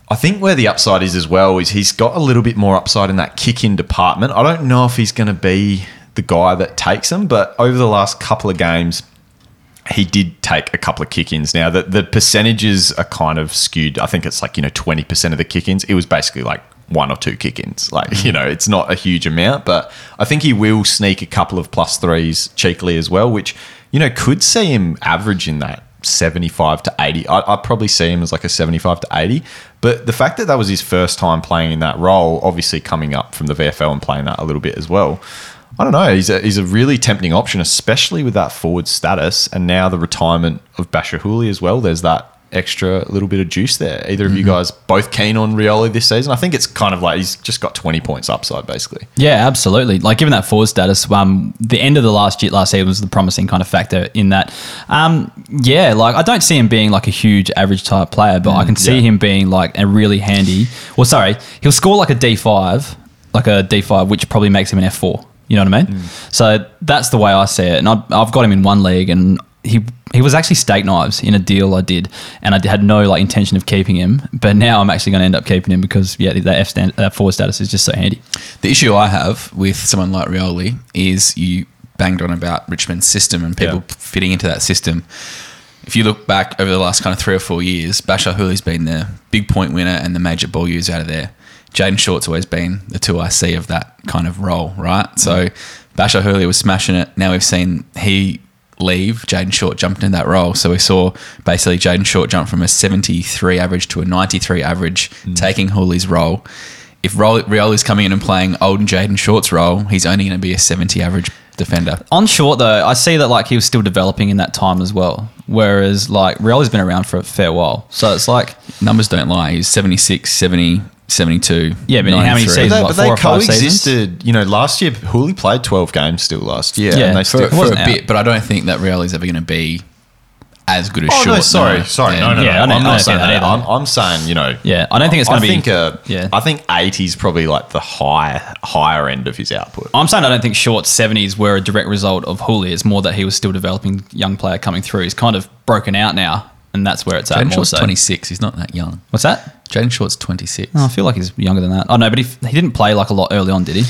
I think where the upside is as well is he's got a little bit more upside in that kick in department. I don't know if he's going to be the guy that takes them, but over the last couple of games, he did take a couple of kick ins. Now, the, the percentages are kind of skewed. I think it's like, you know, 20% of the kick ins. It was basically like one or two kick ins. Like, mm. you know, it's not a huge amount, but I think he will sneak a couple of plus threes cheekily as well, which, you know, could see him average in that 75 to 80. I, I'd probably see him as like a 75 to 80. But the fact that that was his first time playing in that role, obviously coming up from the VFL and playing that a little bit as well. I don't know. He's a, he's a really tempting option, especially with that forward status and now the retirement of Bachar Houli as well. There's that extra little bit of juice there. Either of you guys both keen on Rioli this season? I think it's kind of like he's just got 20 points upside, basically. Yeah, absolutely. Like given that forward status, um, the end of the last year, last season was the promising kind of factor in that. Um, yeah, like I don't see him being like a huge average type player, but I can see yeah. him being like a really handy. Well, sorry, he'll score like a D five, like a D five, which probably makes him an F four. You know what I mean? So that's the way I see it, and I've, I've got him in one league, and he he was actually steak knives in a deal I did, and I had no like intention of keeping him, but now I'm actually going to end up keeping him because yeah, that F stand, that forward status is just so handy. The issue I have with someone like Rioli is you banged on about Richmond's system and people Yeah. fitting into that system. If you look back over the last kind of three or four years, Bachar Houli's been the big point winner and the major ball user out of there. Jayden Short's always been the two I see of that kind of role, right? Mm-hmm. So Bachar Houli was smashing it. Now we've seen he leave, Jayden Short jumped into that role. So we saw basically Jayden Short jump from a 73 average to a 93 average, mm. taking Houli's role. If Rioli's coming in and playing old Jayden Short's role, he's only going to be a 70 average defender. On short though, I see that like he was still developing in that time as well. Whereas like Rioli's been around for a fair while, so it's like Numbers don't lie. He's 76, 70, 72. Yeah, but how many seasons? But they, what, but they four or five coexisted. You know, last year Houli played 12 games still last year. Yeah, and they for- still, for wasn't a out. bit, but I don't think that Rioli's ever going to be as good as Oh short. no, sorry, sorry, no, no, Yeah, no. I'm, I not don't saying think that. that I'm. I'm saying you know. Yeah, I don't think it's gonna be- think, uh, yeah. I think 80 is probably like the high higher end of his output. I'm saying I don't think short 70s were a direct result of Houli. It's more that he was still developing young player coming through. He's kind of broken out now, and that's where it's at Jayden Short's so. 26. He's not that young. What's that? Jayden Short's 26. Oh, I feel like he's younger than that. Oh no, but he, he didn't play like a lot early on, did he?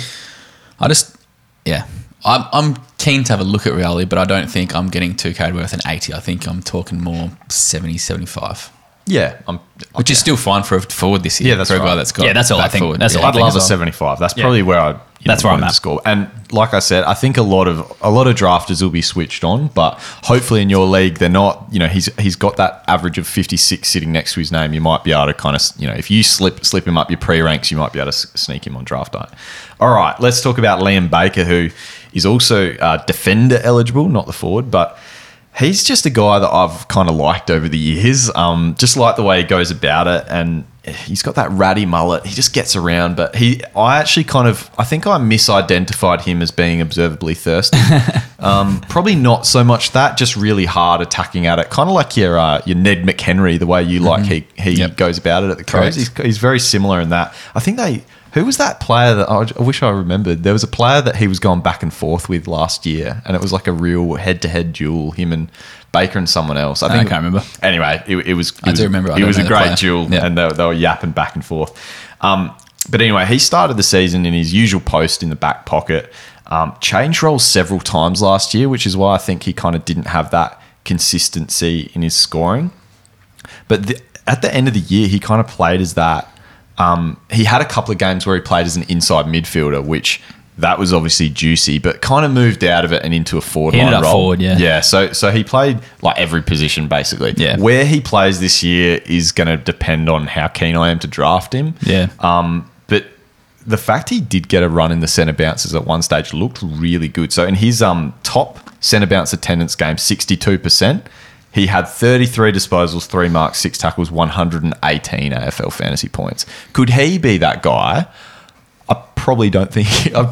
I just, yeah. I'm, I'm keen to have a look at Rioli, but I don't think I'm getting too carried away with an 80. I think I'm talking more 70, 75, Yeah, I'm, which is still fine for a forward this year. Yeah, that's for a guy right. that's got Yeah, that's all I think- Forward. that's yeah. all I I'd think love as a well. 75. That's Yeah. probably where I. That's know, where I'm at. Score. And like I said, I think a lot of a lot of drafters will be switched on, but hopefully in your league they're not. You know, he's he's got that average of 56 sitting next to his name. You might be able to kind of you know if you slip slip him up your pre ranks, you might be able to sneak him on draft night. All right, let's talk about Liam Baker, who is also uh, defender eligible, not the forward, but. He's just a guy that I've kind of liked over the years. Um, just like the way he goes about it, and he's got that ratty mullet. He just gets around. But he, I actually kind of, I think I misidentified him as being observably thirsty. [laughs] um, probably not so much that, just really hard attacking at it, kind of like your uh, your Ned McHenry, the way you like he he Yep. goes about it at the. Crows. He's, he's very similar in that. I think they. Who was that player that I wish I remembered? There was a player that he was going back and forth with last year, and it was like a real head-to-head duel. Him and Baker and someone else. I I think I can't remember. Anyway, it, it was. It I was, do remember. I It was a great player. duel, Yeah. and they, they were yapping back and forth. Um, but anyway, he started the season in his usual post in the back pocket. Um, changed roles several times last year, which is why I think he kind of didn't have that consistency in his scoring. But the, at the end of the year, he kind of played as that. Um, he had a couple of games where he played as an inside midfielder, which that was obviously juicy, but kind of moved out of it and into a forward He line role. forward, yeah. yeah. So so he played like every position basically. Yeah. Where he plays this year is going to depend on how keen I am to draft him. Yeah. Um, but the fact he did get a run in the centre bounces at one stage looked really good. So in his um, top centre bounce attendance game, 62%, he had 33 disposals, three marks, six tackles, 118 AFL fantasy points. Could he be that guy? I probably don't think. [laughs] I'm,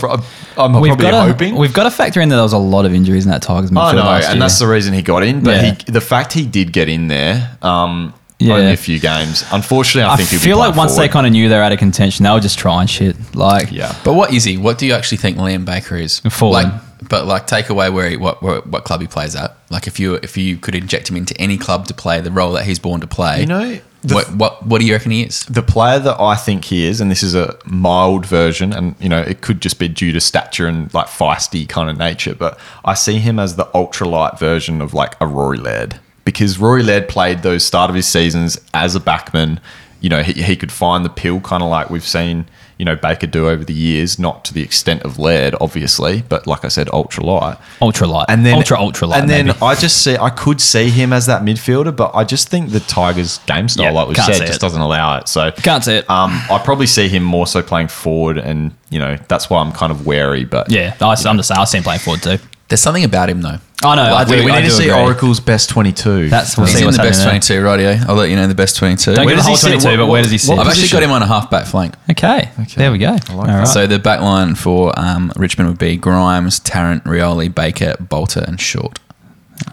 I'm We've probably got hoping. we've got to factor in that there was a lot of injuries in that Tigers midfield I know, last and year. that's the reason he got in. But Yeah. he, the fact he did get in there, um, Yeah. only a few games. Unfortunately, I I think he'll be feel like playing once they kind of knew they're out of contention, they were just trying shit. Like, yeah. But what is he? What do you actually think Liam Baker is? Forward. Like, but like, take away where he, what, what what club he plays at. Like, if you if you could inject him into any club to play the role that he's born to play, You know, the- what what what do you reckon he is? the player that I think he is, and this is a mild version, and you know, it could just be due to stature and like feisty kind of nature, but I see him as the ultralight version of like a Rory Laird because Rory Laird played those start of his seasons as a backman. You know, he, he could find the pill, kind of like we've seen, you know, Baker do over the years, not to the extent of Laird, obviously, but like I said, ultralight. ultra light. And then ultra, ultra light. And then maybe. I just see I could see him as that midfielder, but I just think the Tigers' game style, Yeah, like we said, just it. doesn't allow it. So Can't see it. Um, I probably see him more so playing forward, and you know that's why I'm kind of wary. But yeah, I, I'm just saying, I see him playing forward too. There's something about him though. I know, I do. we, we I need to do see agree. Oracle's best 22. That's we'll He's see in what's the best 22, right? Yeah, I'll let you know the best 22. Don't Where give the does whole he sit? 22, but where does he sit? I've actually got him on a half back flank. Okay. okay. there we go. All like right. So the back line for um, Richmond would be Grimes, Tarrant, Rioli, Baker, Balta, and Short.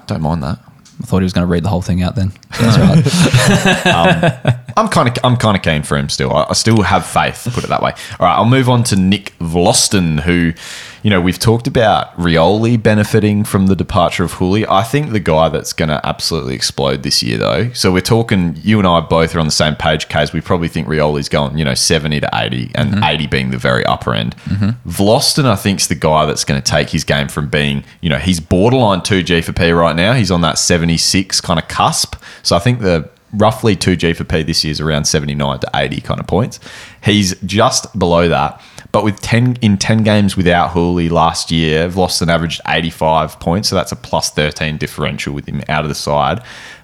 Don't mind that. I thought he was going to read the whole thing out then. [laughs] That's right. [laughs] I'm kind of I'm kind of keen for him still. I, I still have faith. Put it that way. All right, I'll move on to Nick Vlastuin, who, you know, we've talked about Rioli benefiting from the departure of Houli. I think the guy that's going to absolutely explode this year, though. So we're talking. You and I both are on the same page, Kaz. We probably think Rioli's going, you know, seventy to eighty, and mm-hmm. eighty being the very upper end. Mm-hmm. Vlastuin, I think, is the guy that's going to take his game from being, you know, he's borderline two G for P right now. He's on that seventy six kind of cusp. So I think the roughly 2G for P this year is around 79 to 80 kind of points. He's just below that. But with 10 in 10 games without Houli last year, Vlastuin averaged 85 points. So that's a plus 13 differential with him out of the side.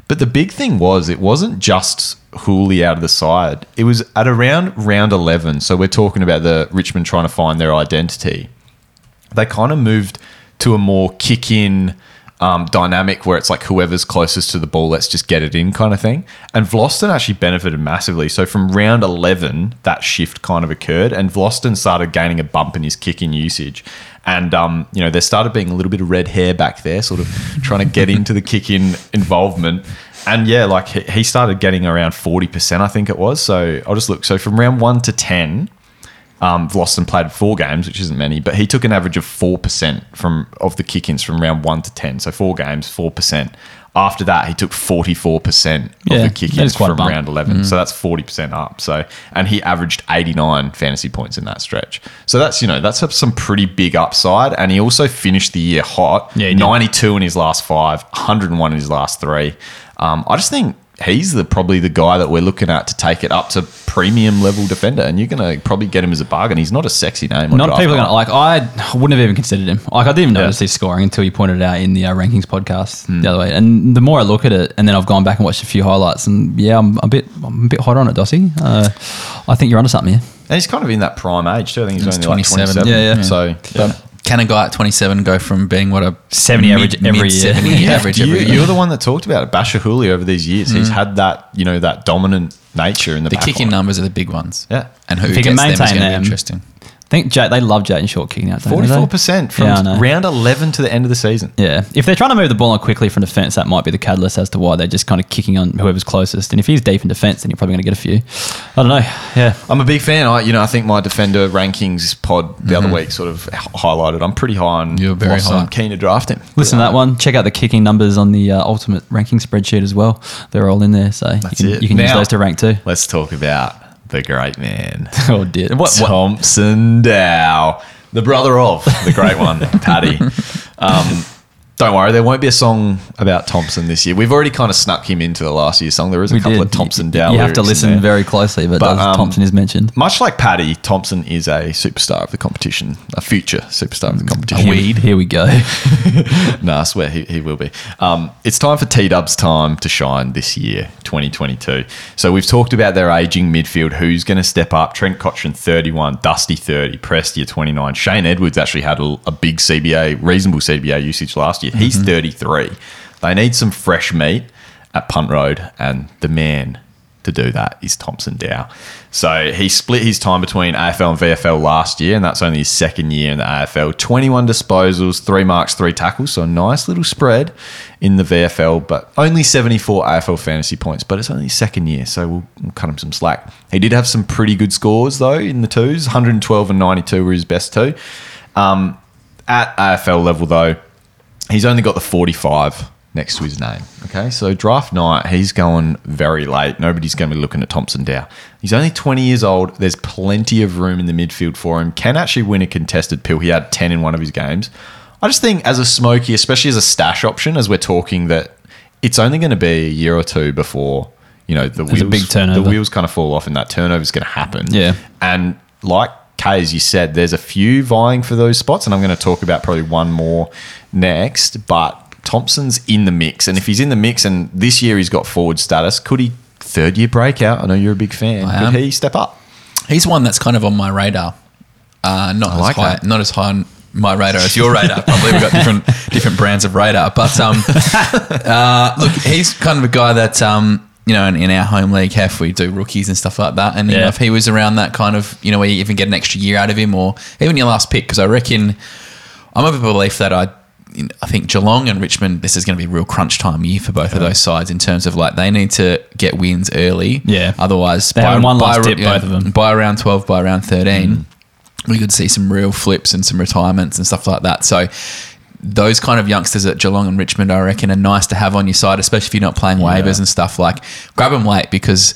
But the big thing was it wasn't just Houli out of the side. It was at around round 11. So we're talking about the Richmond trying to find their identity they kind of moved to a more kick in um, dynamic where it's like whoever's closest to the ball, let's just get it in kind of thing. And Vlastuin actually benefited massively. So from round 11, that shift kind of occurred, and Vlastuin started gaining a bump in his kick in usage. And um, you know, there started being a little bit of red hair back there, sort of trying to get into the kick in involvement. And yeah, like he, he started getting around 40%, I think it was. So I'll just look. So from round one to 10, um, Vlastuin played four games, which isn't many, but he took an average of four percent from of the kick-ins from round one to ten. So four games, four percent. After that, he took forty-four percent of Yeah, the that kick-ins quite a from bump. round eleven. So that's forty percent up. So and he averaged eighty-nine fantasy points in that stretch. So that's you know that's some pretty big upside. And he also finished the year hot. Yeah, he did. ninety-two in his last five, one hundred and one in his last three. Um, I just think. He's the probably the guy that we're looking at to take it up to premium level defender, and you're going to probably get him as a bargain. He's not a sexy name. on Not draft people are gonna like. I wouldn't have even considered him. Like I didn't even Yeah. notice his scoring until you pointed it out in the uh, rankings podcast the other way. And the more I look at it, and then I've gone back and watched a few highlights, and yeah, I'm a bit, I'm a bit hot on it, Dossie. Uh, I think you're onto something here. And he's kind of in that prime age too. I think he's, He's only 27. like 27. Yeah, yeah. So yeah. But can a guy at 27 go from being what a 70 average every year. 70 [laughs] Yeah, average you, every year? you're the one that talked about it. Bachar Houli over these years, he's hmm. had that you know that dominant nature in the, The back kicking line. numbers are the big ones. Yeah. And who If gets can them is maintain going to be them, interesting. I think Jay, they love Jayden Short kicking out. Forty-four percent from Yeah, round eleven to the end of the season. Yeah, if they're trying to move the ball on quickly from defense, that might be the catalyst as to why they're just kind of kicking on whoever's closest. And if he's deep in defense, then you're probably going to get a few. I don't know. Yeah, I'm a big fan. I, you know, I think my defender rankings pod the other week sort of highlighted. I'm pretty high on. You're very high. I'm keen to draft him. listen to that one. Check out the kicking numbers on the uh, ultimate ranking spreadsheet as well. They're all in there, so That's you can, it. you can use those to rank too. Let's talk about the great man. [laughs] oh dear, what? what Thomson Dow, the brother of the great one, Paddy. [laughs] Um, don't worry, there won't be a song about Thomson this year. We've already kind of snuck him into the last year's song. There is a we couple did. of Thomson You- Dow. You have to listen very closely, but, But, um, Thomson is mentioned. Much like Paddy, Thomson is a superstar of the competition, a future superstar of the competition. Here we- Here we go. [laughs] no, I swear he, he will be. Um, it's time for T Dub's time to shine this year, 2022. So we've talked about their aging midfield. Who's going to step up? Trent Cotchin, 31, Dusty, 30, Prestia, 29. Shane Edwards actually had a, a big CBA, reasonable CBA usage last year. He's 33. They need some fresh meat at Punt Road, and the man to do that is Thomson Dow. So he split his time between AFL and VFL last year, and that's only his second year in the AFL. 21 disposals, three marks, three tackles. So a nice little spread in the VFL, but only 74 AFL fantasy points. But it's only his second year, so we'll, we'll cut him some slack. He did have some pretty good scores, though, in the twos. 112 and 92 were his best two. Um, at AFL level, though, he's only got the 45 next to his name. Okay, so draft night, he's going very late. Nobody's going to be looking at Thomson Dow. He's only 20 years old. There's plenty of room in the midfield for him. Can actually win a contested pill. He had 10 in one of his games. I just think as a smoky, especially as a stash option, as we're talking that it's only going to be a year or two before you know the There's a wheels, big turnover. the wheels kind of fall off, and that turnover is going to happen. Yeah. and like as you said, there's a few vying for those spots, and I'm going to talk about probably one more next. But Thomson's in the mix, and if he's in the mix, and this year he's got forward status, could he third year breakout? I know you're a big fan. I could am. he step up? He's one that's kind of on my radar. Uh, not as like high, that. not as high on my radar as your radar. Probably we've got different [laughs] different brands of radar. But um, [laughs] uh, look, he's kind of a guy that um, you know, in, in our home league, Hef, we do rookies and stuff like that. And you know, if he was around that kind of, you know, where you even get an extra year out of him, or even your last pick, because I reckon I'm of a belief that I. I think Geelong and Richmond, this is going to be a real crunch time year for both of those sides in terms of like they need to get wins early. Yeah. Otherwise, They have one last by, dip, both of them. by around 12, by around 13, Mm. we could see some real flips and some retirements and stuff like that. So, those kind of youngsters at Geelong and Richmond, I reckon, are nice to have on your side, especially if you're not playing waivers and stuff. Like, grab them late because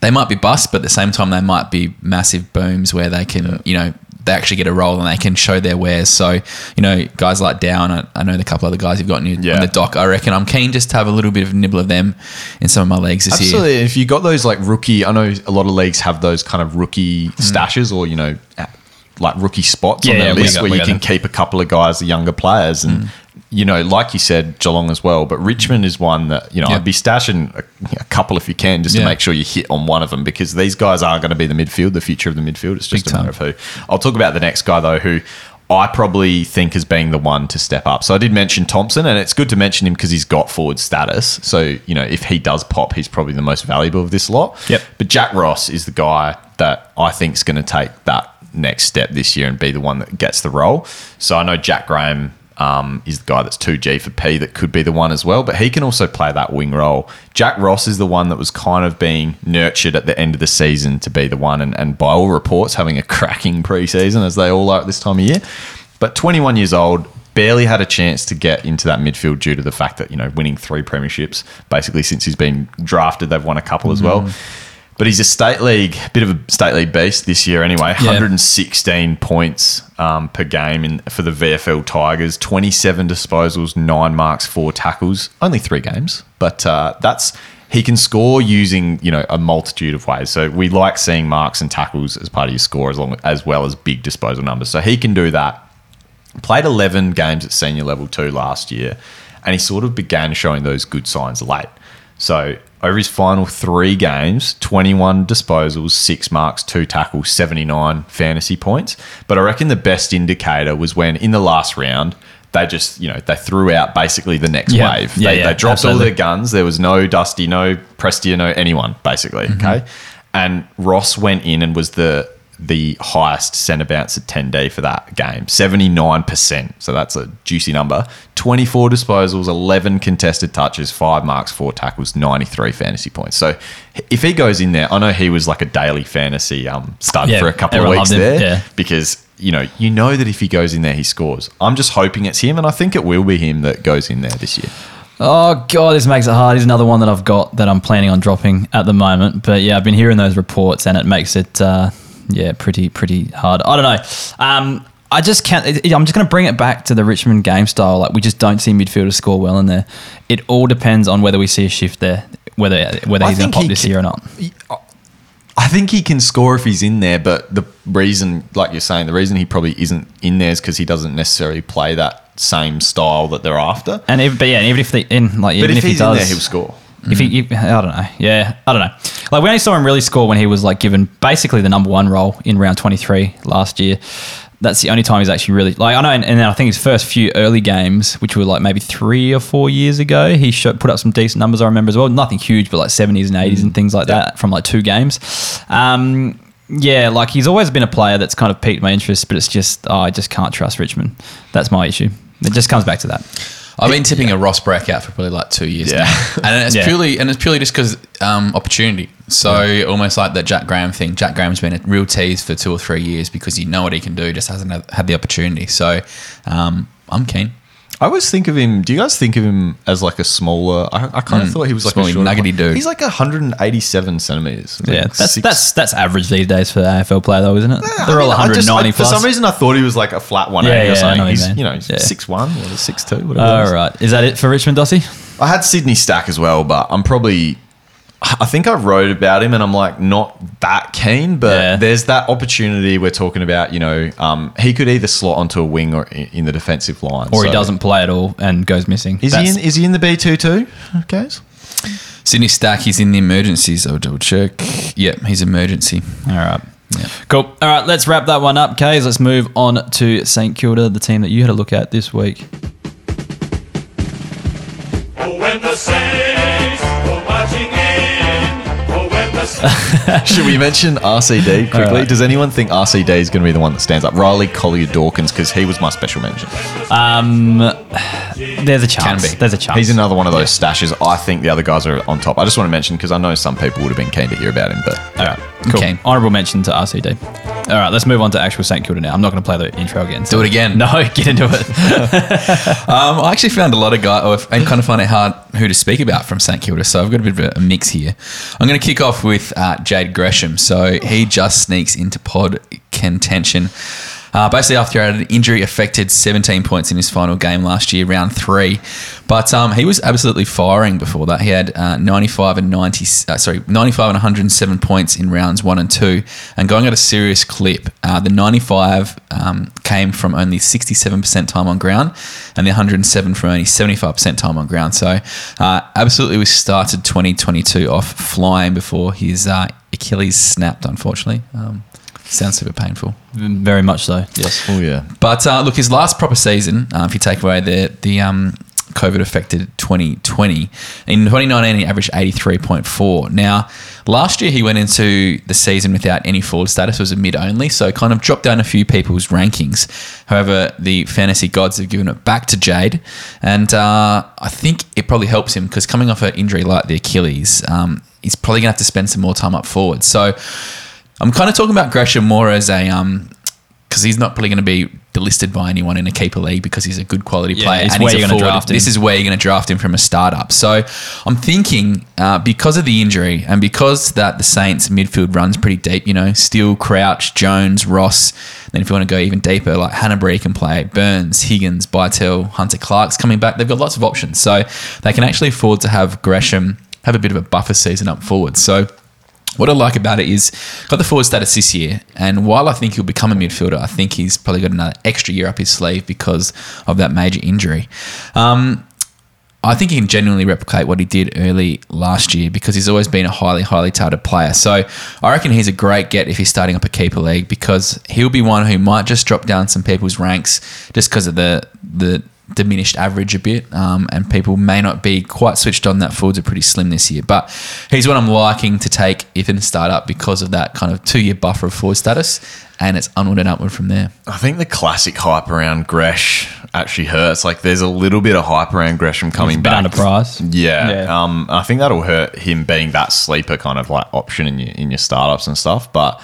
they might be bust, but at the same time, they might be massive booms where they can, you know, they actually get a role and they can show their wares. So, you know, guys like Dow, I, I know the couple other guys you've got in, Yeah. in the dock. I reckon I'm keen just to have a little bit of a nibble of them in some of my leagues this year. Absolutely. If you got those like rookie, I know a lot of leagues have those kind of rookie Mm. stashes or you know, like rookie spots on Yeah, their yeah, list got- where you can them. keep a couple of guys, the younger players, and Mm. you know, like you said, Geelong as well. But Richmond is one that you know Yeah. I'd be stashing a, a couple if you can, just to make sure you hit on one of them because these guys are going to be the midfield, the future of the midfield. It's just Big a matter of who. I'll talk about the next guy though, who. I probably think as being the one to step up. So I did mention Thomson, and it's good to mention him because he's got forward status. So you know, if he does pop, he's probably the most valuable of this lot. Yep. But Jack Ross is the guy that I think is going to take that next step this year and be the one that gets the role. So I know Jack Graham um, is the guy that's 2G for P that could be the one as well, but he can also play that wing role. Jack Ross is the one that was kind of being nurtured at the end of the season to be the one, and, and by all reports, having a [laughs] cracking preseason as they all are at this time of year. But 21 years old, barely had a chance to get into that midfield due to the fact that, you know, winning three premierships basically since he's been drafted, they've won a couple as well. But he's a state league, bit of a state league beast this year anyway. 116 points um, per game in, for the VFL Tigers, 27 disposals, nine marks, four tackles, only three games. But uh, that's he can score using you know a multitude of ways. So we like seeing marks and tackles as part of your score as long as well as big disposal numbers. So he can do that. Played 11 games at senior level two last year, and he sort of began showing those good signs late. So over his final three games, 21 disposals, six marks, two tackles, 79 fantasy points. But I reckon the best indicator was when in the last round, they just, you know, they threw out basically the next Yeah. wave. Yeah, they, yeah, they dropped all their guns. There was no Dusty, no Prestia, no anyone, basically. Mm-hmm. Okay. And Ross went in and was the the highest centre bounce at 10D for that game, 79%. So that's a juicy number. 24 disposals, 11 contested touches, five marks, four tackles, 93 fantasy points. So if he goes in there, I know he was like a daily fantasy um, stud Yeah, for a couple of weeks there yeah. because you know you know that if he goes in there he scores. I'm just hoping it's him, and I think it will be him that goes in there this year. Oh god, this makes it hard. He's another one that I've got that I'm planning on dropping at the moment. But yeah, I've been hearing those reports, and it makes it uh, yeah pretty pretty hard. I don't know. Um, I just can't. I'm just going to bring it back to the Richmond game style. Like we just don't see midfielders score well in there. It all depends on whether we see a shift there, whether whether he's going to pop he this can- year or not. I think he can score if he's in there, but the reason, like you're saying, the reason he probably isn't in there is because he doesn't necessarily play that same style that they're after. And even, but yeah, even if they in like But even if, if, he's he does, in there, he'll score. If he, if- I don't know. Yeah, I don't know. Like we only saw him really score when he was like given basically the number one role in round twenty three last year. That's the only time he's actually really like I know, and, and then I think his first few early games, which were like maybe three or four years ago, he showed, put up some decent numbers. I remember as well. Nothing huge, but like seventies and eighties and things like that from like two games. Um, yeah, like he's always been a player that's kind of piqued my interest, but it's just oh, I just can't trust Richmond. That's my issue. It just comes back to that. I've been tipping a Ross breakout for probably like two years Yeah. now, [laughs] and it's Yeah. purely and it's purely just because um, opportunity. So almost like that Jack Graham thing. Jack Graham's been a real tease for two or three years because you know what he can do, just hasn't had- had the opportunity. So um, I'm keen. I always think of him. Do you guys think of him as like a smaller? I, I kind of Mm, thought he was like smally, a shorter, nuggety dude. He's like 187 centimeters. Yeah, that's six- that's that's average these days for the AFL player, though, isn't it? I They're all mean, I just- 190 I- plus. For some reason, I thought he was like a flat 180 Yeah, or yeah, I something. what you he's, mean. you know, he's Yeah. 6'1 or 6'2, whatever. it All is. right, is that it for Richmond, Dossie? I had Sydney Stack as well, but I'm probably. I think I wrote about him, and I'm like not that keen. But Yeah. there's that opportunity we're talking about. You know, um, he could either slot onto a wing or in the defensive line, Or he doesn't play at all and goes missing. Is he in? Is he in the B two too? Guys, Sydney Stack, he's in the emergencies. I'll double check. Yep, he's emergency. All right. Yeah. Cool. All right, let's wrap that one up, Kays. Let's move on to St Kilda, the team that you had a look at this week. [laughs] should we mention RCD quickly? right. Does anyone think RCD is going to be the one that stands up? Riley Collier-Dixon, because he was my special mention. Um, there's a chance. There's a chance. He's another one of those stashes. I think the other guys are on top. I just want to mention because I know some people would have been keen to hear about him, but All right. Cool. Okay. Honorable mention to RCD. All right, let's move on to actual St Kilda now. I'm not going to play the intro again. Do it again. No, [laughs] get into it. [laughs] Um, I actually found a lot of guys, and kind of find it hard who to speak about from St Kilda. So I've got a bit of a mix here. I'm going to kick off with uh, Jade Gresham. So he just sneaks into pod contention. Uh, basically, after an injury affected 17 points in his final game last year, round three. But um, he was absolutely firing before that. He had uh, 95 and 90, uh, sorry, 95 and 107 points in rounds one and two. And going at a serious clip, uh, the 95 um, came from only 67% time on ground, and the 107 from only 75% time on ground. So, uh, absolutely, we started 2022 off flying before his uh, Achilles snapped, unfortunately. Um, sounds super painful. Very much so. Yes. oh yeah, But uh, look, his last proper season, uh, if you take away the the um, COVID affected 2020. In 2019, he averaged 83.4. Now, last year he went into the season without any forward status, was a mid only, so kind of dropped down a few people's rankings. However, the fantasy gods have given it back to Jade, and uh, I think it probably helps him because coming off an injury like the Achilles, um, he's probably going to have to spend some more time up forward. So I'm kind of talking about Gresham more as a um because he's not probably going to be delisted by anyone in a keeper league because he's a good quality Yeah, player. and where he's a forward. draft him. This is where you're going to draft him from a startup. So I'm thinking uh, because of the injury and because that the Saints midfield runs pretty deep, you know, Steele, Crouch, Jones, Ross. Then if you want to go even deeper, like Hannebery can play, Burns, Higgins, Bytel, Hunter Clark's coming back. They've got lots of options. So they can actually afford to have Gresham have a bit of a buffer season up forward. So what I like about it is got the forward status this year, and while I think he'll become a midfielder, I think he's probably got another extra year up his sleeve because of that major injury. Um, I think he can genuinely replicate what he did early last year because he's always been a highly, highly touted player. So I reckon he's a great get if he's starting up a keeper league because he'll be one who might just drop down some people's ranks just because of the the diminished average a bit, um, and people may not be quite switched on that forwards are pretty slim this year. But he's what I'm liking to take if in a startup because of that kind of two year buffer of forward status, and it's onward and upward from there. I think the classic hype around Gresh actually hurts. Like there's a little bit of hype around Gresham coming a bit back. underpriced. Yeah. Yeah. Um, I think that'll hurt him being that sleeper kind of like option in your in your startups and stuff. But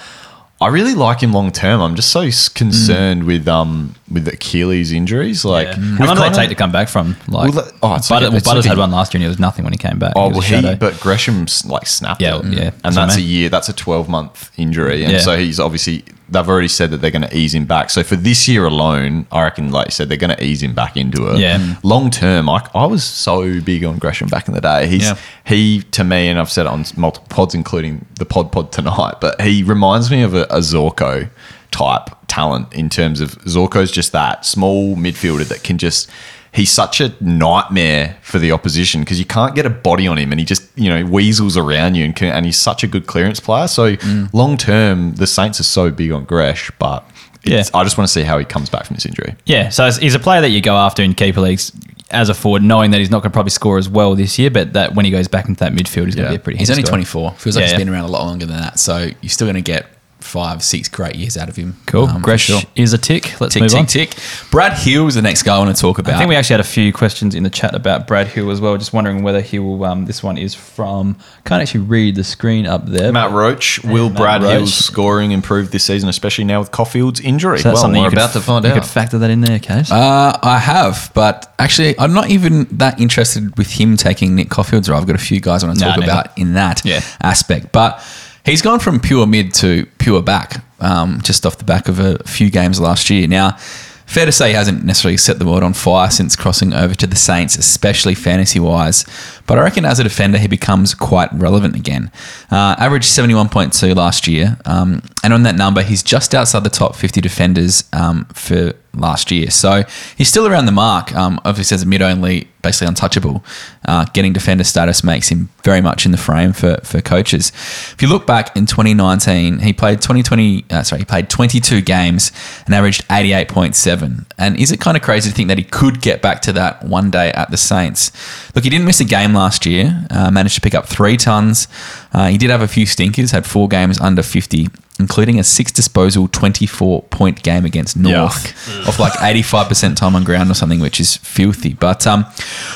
I really like him long term. I'm just so concerned with um with Achilles injuries. Like Yeah. How long did it take to come back from? Like, Well, oh, it's Butter- like well, it's Butters like had one last year and he was nothing when he came back. Oh well, he but Gresham's like snapped Yeah, it. yeah, and that's that's a year. That's a twelve month injury, and Yeah. so he's obviously they've already said that they're going to ease him back. So for this year alone, I reckon, like you said, they're going to ease him back into it. Yeah. Mm. Long term, I, I was so big on Gresham back in the day. He's Yeah. he to me, and I've said it on multiple pods, including the pod pod tonight. But he reminds me of a, a Zorko type talent in terms of Zorko's just that small midfielder that can just. He's such a nightmare for the opposition because you can't get a body on him, and he just you know weasels around you, and can, and he's such a good clearance player. So Mm. long term, the Saints are so big on Gresh, but it's, Yeah. I just want to see how he comes back from this injury. Yeah, so he's a player that you go after in keeper leagues as a forward, knowing that he's not going to probably score as well this year, but that when he goes back into that midfield, he's going to be a pretty. He's only scorer. 24. Feels like Yeah, he's yeah. been around a lot longer than that. So you're still going to get five, six great years out of him. Cool. um, Gresh sure. is a tick. Let's Tick, move tick, on. tick. Brad Hill is the next guy I want to talk about. I think we actually had a few questions in the chat about Brad Hill as well. Just wondering whether he will. Um, this one is from. Can't actually read the screen up there. Matt Roach, will Matt Brad Roach. Hill's scoring improve this season, especially now with Coffield's injury? So that's well, something we're you could about to f- find you out. could factor that in there, Case. Uh, I have, but actually, I'm not even that interested with him taking Nick Coffield's role. I've got a few guys I want to Nah, talk neither. about in that Yeah. aspect. But he's gone from pure mid to pure back, um, just off the back of a few games last year. Now, fair to say he hasn't necessarily set the world on fire since crossing over to the Saints, especially fantasy wise. But I reckon as a defender, he becomes quite relevant again. Uh, averaged 71.2 last year. Um, and on that number, he's just outside the top 50 defenders um, for last year. So he's still around the mark. Um, obviously, as a mid only, basically untouchable. Uh, getting defender status makes him very much in the frame for, for coaches. If you look back in 2019, he played 2020, uh, sorry, he played 22 games and averaged 88.7. And is it kind of crazy to think that he could get back to that one day at the Saints? Look, he didn't miss a game last year, uh, managed to pick up three tons. Uh, he did have a few stinkers, had four games under 50 including a six disposal 24 point game against North of like 85% time on ground or something, which is filthy. But um,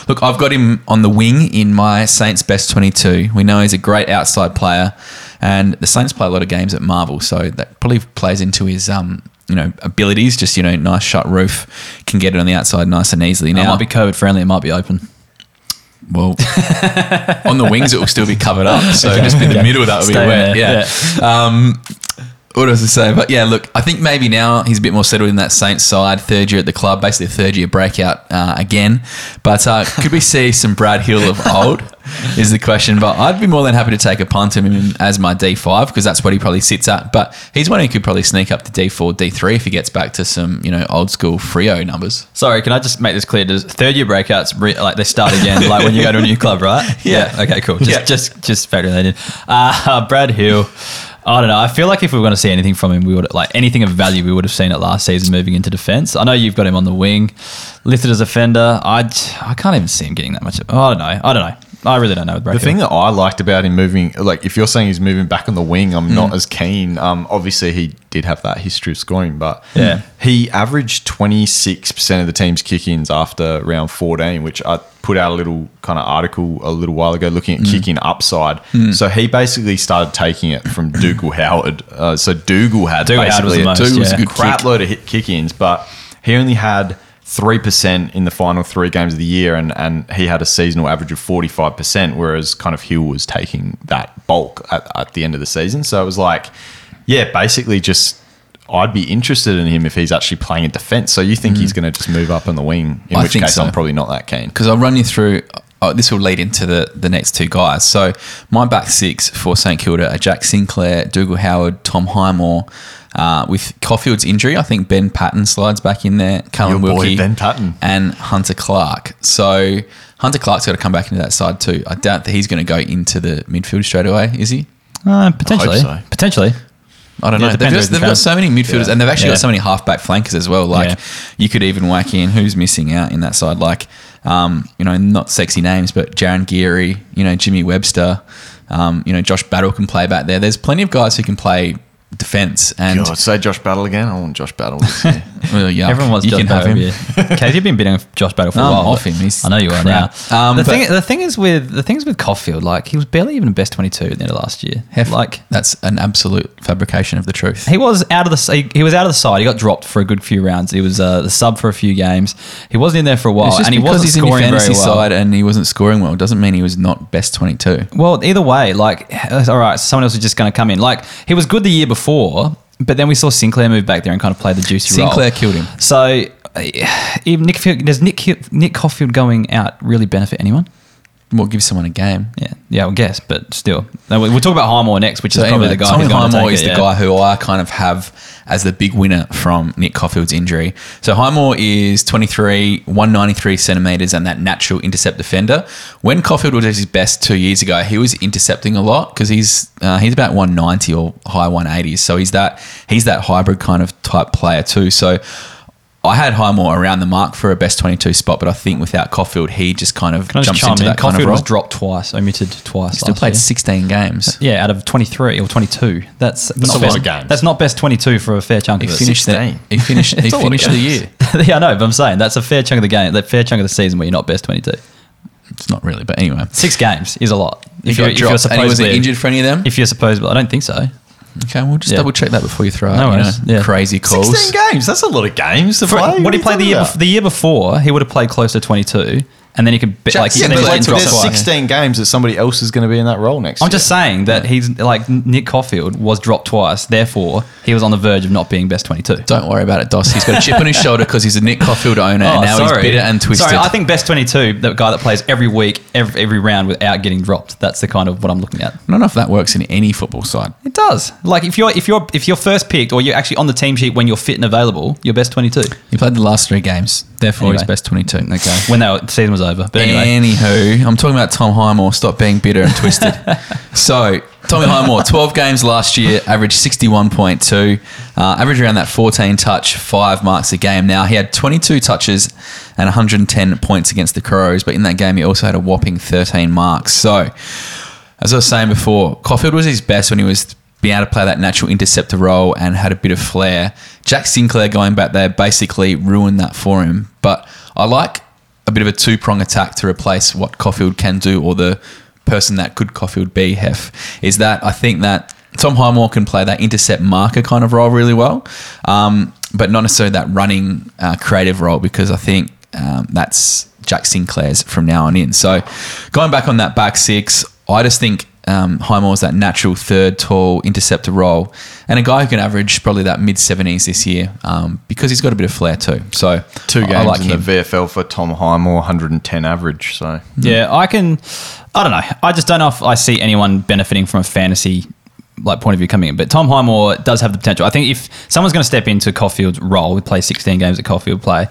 look, I've got him on the wing in my Saints best 22. We know he's a great outside player, and the Saints play a lot of games at Marvel, so that probably plays into his. Um, you know, abilities, just, you know, nice shot roof, can get it on the outside nice and easily. Now, it might be COVID friendly. It might be open. well, on the wings, it will still be covered up. So just in the middle, that would be wet. there, Yeah. Um, what was I say? But yeah, look, I think maybe now he's a bit more settled in that Saints side. Third year at the club, basically a third year breakout uh, again. But uh, could we see some Brad Hill of old? [laughs] Is the question. But I'd be more than happy to take a punt on him as my D5 because that's what he probably sits at. But he's one who could probably sneak up to D4, D3 if he gets back to some you know old school Freo numbers. Sorry, can I just make this clear? Does third year breakouts re- like they start again, like when you go to a new club, right? [laughs] Yeah. Okay, cool. Just Yeah. just just factor that in. Uh, [laughs] Brad Hill. I don't know. I feel like if we were going to see anything from him, we would like anything of value. We would have seen it last season, moving into defence. I know you've got him on the wing, lifted as a fender. I I can't even see him getting that much. Oh, I don't know. I don't know. I really don't know. The thing that I liked about him moving, like if you're saying he's moving back on the wing, I'm not as keen. Um, obviously he did have that history of scoring, but Yeah. he averaged 26% of the team's kick-ins after round 14, which I put out a little kind of article a little while ago looking at kicking upside. So he basically started taking it from [clears throat] Dougal Howard. Uh, so Dougal had Dougal Howard was basically most, Dougal was yeah. a crap load of hit kick-ins, but he only had. 3% in the final three games of the year, and, and he had a seasonal average of 45%, whereas kind of Hill was taking that bulk at, at the end of the season. So it was like, yeah, basically just I'd be interested in him if he's actually playing in defence. So you think he's mm. going to just move up on the wing, in I which think case so. I'm probably not that keen. because I'll run you through. Oh, this will lead into the, the next two guys. So my back six for St Kilda are Jack Sinclair, Dougal Howard, Tom Highmore. Uh, with Coffield's injury, I think Ben Paton slides back in there. Callum Your boy, Wilkie Ben Paton. and Hunter Clark. So Hunter Clark's got to come back into that side too. I doubt that he's going to go into the midfield straight away. Is he? Uh, potentially, so. potentially. I don't Yeah, know. They've, depends got, they've got so many midfielders, Yeah. and they've actually Yeah. got so many halfback flankers as well. Like Yeah. you could even whack in who's missing out in that side. Like um, you know, not sexy names, but Jarryn Geary, you know, Jimmy Webster, um, you know, Josh Battle can play back there. There's plenty of guys who can play defense, and God, say Josh Battle again. I want Josh Battle. [laughs] well, yeah, Everyone wants you Josh can have Battle. him. Yeah. Kaz, you've been bidding on Josh Battle for No, a I'm while. off but him. He's I know you are crap. now. Um, the thing, the thing is with the thing is with Coffield, like he was barely even best twenty two at the end of last year. Hef- Like that's an absolute fabrication of the truth. he was out of the he, he was out of the side. He got dropped for a good few rounds. He was uh, the sub for a few games. He wasn't in there for a while, It's just and he wasn't he's in your scoring very well. side and he wasn't scoring well doesn't mean he was not best 22. Well, either way, like, [sighs] all right, someone else is just going to come in. Like, he was good the year before, but then we saw Sinclair move back there and kind of play the juicy Sinclair role. Sinclair killed him. So, uh, even Nick, does Nick Nick Coffield going out really benefit anyone? Well, give someone a game. Yeah, yeah, I guess, but still, No, we- we'll talk about Highmore next, which So is probably the guy Tommy who's Highmore is it, the yeah. guy who I kind of have as the big winner from Nick Coffield's injury. So Highmore is 23, 193 centimeters, and that natural intercept defender. When Coffield was at his best two years ago, he was intercepting a lot because he's uh, he's about 190 or high 180s. So he's that he's that hybrid kind of type player too. So. I had Highmore around the mark for a best 22 spot, but I think without Coffield, he just kind of Can jumps into in? that kind of Coffield role. was dropped twice, omitted twice. Still last played year. 16 games. Uh, yeah, out of 23 or 22. That's, a not lot best, of games. That's not best 22 for a fair chunk He of it. finished, the, 16. he finished, [laughs] he It's a finished the year. [laughs] yeah, I know, but I'm saying that's a fair chunk of the game, that fair chunk of the season where you're not best 22. It's not really, but anyway. Six games is a lot. He got dropped and he wasn't injured for any of them. If you're supposed, to, I don't think so. Okay, we'll just Yeah. double check that before you throw No out you know, Yeah. crazy calls. 16 games. That's a lot of games to For, play. what he are played the year talking bef- the year before, he would have played close to 22, and then he could be, about? like he yeah, could but like, dropped there's twice. 16 games that somebody else is going to be in that role next I'm year. just saying that he's like Nick Coffield was dropped twice, therefore he was on the verge of not being best 22. Don't worry about it, Doss. He's got a chip on his shoulder because he's a Nick Coffield owner oh, and now he's bitter and twisted. Oh, Sorry, I think best 22, the guy that plays every week, every, every round without getting dropped. That's the kind of what I'm looking at. I don't know if that works in any football side. It does. Like if you're if you're if you're first picked or you're actually on the team sheet when you're fit and available, you're best 22. You played the last three games, therefore Anyway. he's best 22. Okay. [laughs] When the season was over. But anyway. Anywho, I'm talking about Tom Highmore. Stop being bitter and twisted. [laughs] so, Tommy Highmore, 12 games last year, averaged 61.2, uh, average around that 14 touch, five marks a game. Now, he had 22 touches and 110 points against the Crows, but in that game, he also had a whopping 13 marks. So, as I was saying before, Coffield was his best when he was being able to play that natural interceptor role and had a bit of flair. Jack Sinclair going back there basically ruined that for him. But I like a bit of a two prong attack to replace what Coffield can do or the person that could Coffield be, Hef, is that I think that Tom Highmore can play that intercept marker kind of role really well, um, but not necessarily that running uh, creative role because I think um, that's Jack Sinclair's from now on in. So going back on that back six, I just think um, Highmore's that natural third tall interceptor role and a guy who can average probably that mid 70s this year um, because he's got a bit of flair too. So Two I- games I like in him. the VFL for Tom Highmore, 110 average. So Yeah, I can. I don't know. I just don't know if I see anyone benefiting from a fantasy like point of view coming in. But Tom Highmore does have the potential. I think if someone's going to step into Coffield's role, we play 16 games at Coffield play.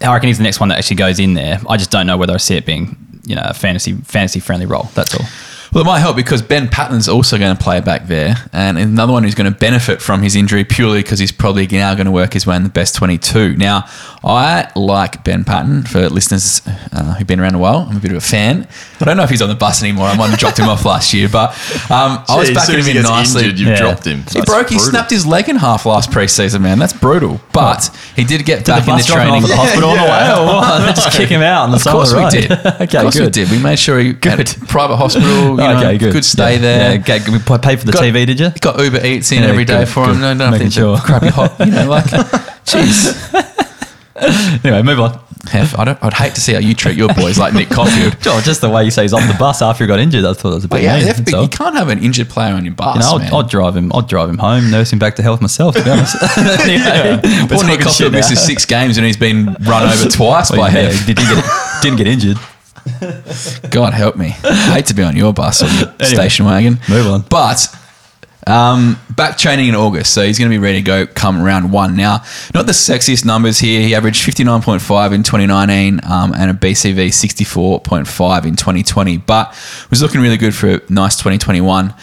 I reckon he's the next one that actually goes in there. I just don't know whether I see it being you know a fantasy fantasy friendly role. That's all. Well, it might help because Ben Paton's also going to play back there, and another one who's going to benefit from his injury purely because he's probably now going to work his way in the best 22. Now, I like Ben Paton for listeners uh, who've been around a while. I'm a bit of a fan. I don't know if he's on the bus anymore. I might have dropped him off last year, but um, I was backing him in nicely. injured, you've Yeah. dropped him. He broke. He snapped his leg in half last preseason, man. That's brutal. But he did get the back in the drop him training. the hospital on the way or what? Just kick him out on the Of side course the we did. [laughs] okay, of course we good. did. We made sure he Good. private hospital. You know, okay, good. Good stay Yeah. there. Yeah, okay, we pay for the Got- TV, did you? Got Uber Eats in Yeah, every day for him. No, no, nothing sure. crappy hot. You know, like, [laughs] jeez. [laughs] Anyway, move on. Hef, I don't, I'd hate to see how you treat your boys like Nick Coffield. [laughs] Just the way you say he's off the bus after he got injured, I thought it was a bit But yeah, mean. Hef, that's you can't have an injured player on your bus, You know. I'll, I'll drive him. I'll drive him home, nurse him back to health myself. To be honest. [laughs] anyway, we're Poor Nick Coffield misses six games and he's been run over twice Well, by yeah, Hef. Did he get didn't get injured? God help me. I hate to be on your bus or your Anyway, station wagon. move on. But um, back training in August, so he's going to be ready to go come round one. Now, not the sexiest numbers here. He averaged 59.5 in 2019 um, and a BCV 64.5 in 2020, but was looking really good for a nice 2021.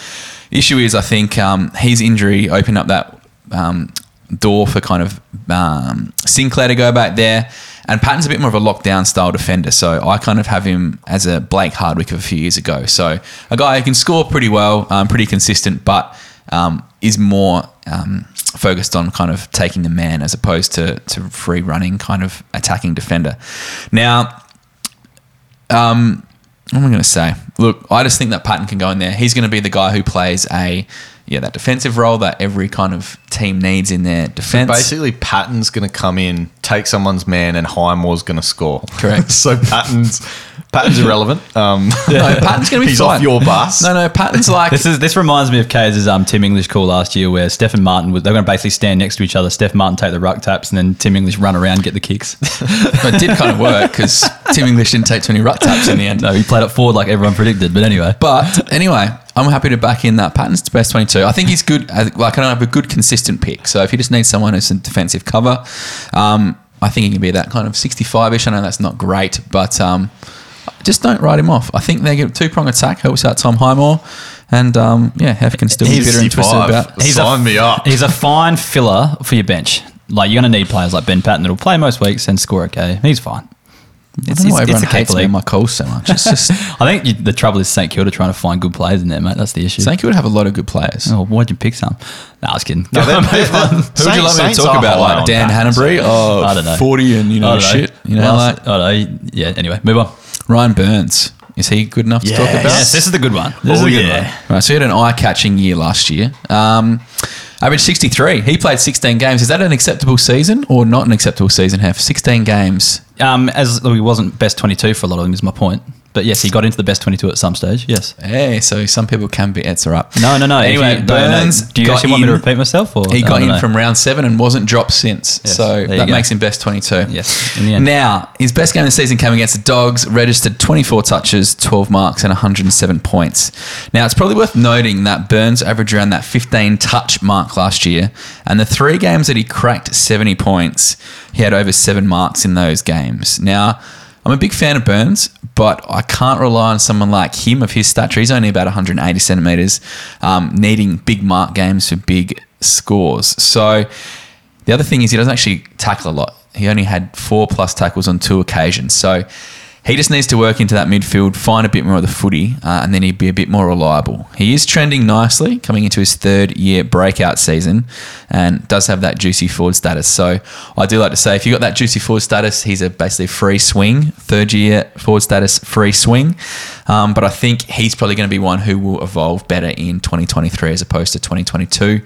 Issue is, I think um, his injury opened up that um, door for kind of um, Sinclair to go back there. And Paton's a bit more of a lockdown style defender, so I kind of have him as a Blake Hardwick of a few years ago. So a guy who can score pretty well, um, pretty consistent, but um, is more um, focused on kind of taking the man as opposed to to free running kind of attacking defender. Now, um, what am I going to say? Look, I just think that Paton can go in there. He's going to be the guy who plays a yeah that defensive role that every kind of team needs in their defense. Basically, Paton's going to come in, take someone's man, and Highmore's going to score. Correct. [laughs] so Paton's Paton's irrelevant. [laughs] Um, no, Paton's going to be fine. he's fine. off your bus. No, no, Paton's like This is this reminds me of K's um, Tim English call last year, where Stefan Martin was they're going to basically stand next to each other. Steph Martin take the ruck taps, and then Tim English run around get the kicks. [laughs] it did kind of work because Tim English didn't take too many ruck taps in the end. no, he played it forward like everyone predicted. But anyway, But anyway, I'm happy to back in that Paton's to best 22. I think he's good. uh, Like I don't have a good consistent pick. So if you just need someone who's some defensive cover, um, I think he can be that kind of 65ish. I know that's not great, but um, just don't write him off. I think they get two prong attack helps out Tom Highmore, and um, yeah, Hef can still be He's bitter and twisted 65. about. He's Sign me up. He's a fine filler for your bench. Like you're going to need players like Ben Paton that'll play most weeks and score okay. He's fine. I don't know why everyone hates me league. on my calls so much. It's just [laughs] I think you, the trouble is St Kilda trying to find good players in there, mate. That's the issue. St Kilda have a lot of good players. Oh, why'd you pick some? No, I was kidding. No, they're- [laughs] they're- they're- Who would you like me to talk about? Like Dan Paton, so- Hannebery? Oh, I don't know. 40 and, you know, I don't know. shit. You know, Well, like I don't know. Yeah. Anyway, move on. Ryan Byrnes. Is he good enough to talk about? Yes, this is the good one. This Oh, is the good yeah. one. Right, so he had an eye-catching year last year. Um, average 63. He played 16 games. Is that an acceptable season or not an acceptable season? Have 16 games. Um, as he wasn't best 22 for a lot of them, is my point. But yes, he got into the best 22 at some stage. Yes. Hey, so some people can be Etzer up. No, no, no. Anyway, you- no, no. Byrnes. Do you actually want me to repeat myself? Or He got in know. from round seven and wasn't dropped since. Yes, so that makes him best 22. Yes, in. Now, his best game of the season came against the Dogs, registered 24 touches, 12 marks, and 107 points. Now, it's probably worth noting that Byrnes averaged around that 15 touch mark last year, and the three games that he cracked 70 points, he had over seven marks in those games. Now, I'm a big fan of Byrnes, but I can't rely on someone like him of his stature. He's only about 180 centimeters, um, needing big mark games for big scores. So the other thing is he doesn't actually tackle a lot. He only had four plus tackles on two occasions. So he just needs to work into that midfield, find a bit more of the footy, uh, and then he'd be a bit more reliable. He is trending nicely coming into his third year breakout season and does have that juicy forward status. So I do like to say if you got that juicy forward status, he's a basically free swing, third year forward status free swing. Um, but I think he's probably going to be one who will evolve better in 2023 as opposed to 2022.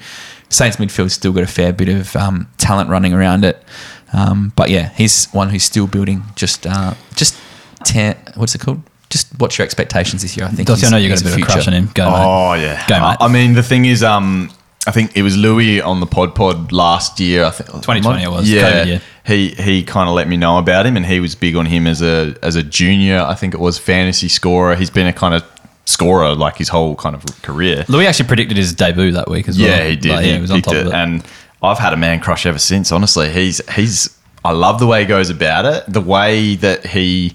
Saints midfield's still got a fair bit of um, talent running around it. Um, but yeah, he's one who's still building. Just, uh, just ten, what's it called? Just what's your expectations this year? I think. Dossie, I know you got he's a bit the of a crush on him. Go, mate. Oh yeah, Go, mate. I mean, the thing is, um, I think it was Louis on the Pod Pod last year. I think 2020 it was, Yeah, COVID year. he he kind of let me know about him, and he was big on him as a as a junior. I think it was fantasy scorer. He's been a kind of scorer like his whole kind of career. Louis actually predicted his debut that week as well. Yeah, he did. Like, he, yeah, he was on top it, of it. and I've had a man crush ever since. Honestly, he's he's. I love the way he goes about it. The way that he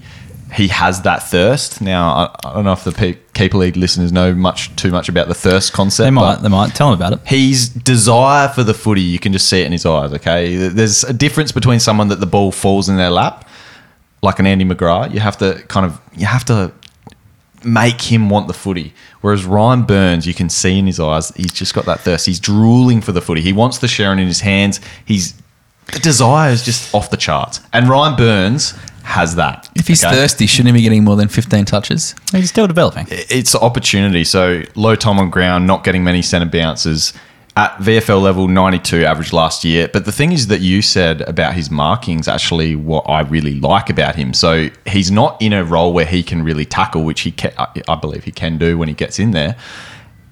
he has that thirst. Now I, I don't know if the pe- Keeper League listeners know much too much about the thirst concept. They might. They might. Tell them about it. His desire for the footy, you can just see it in his eyes. Okay, there's a difference between someone that the ball falls in their lap, like an Andy McGrath. You have to kind of you have to make him want the footy. Whereas Ryan Byrnes, you can see in his eyes, he's just got that thirst. He's drooling for the footy. He wants the Sherrin in his hands. He's the desire is just off the charts. And Ryan Byrnes has that. If he's okay? thirsty, shouldn't he be getting more than 15 touches? He's still developing. it's an opportunity. So low time on ground, not getting many centre bounces. At VFL level, 92 average last year. But the thing is that you said about his markings actually what I really like about him. So he's not in a role where he can really tackle, which he can, I- I believe he can do when he gets in there.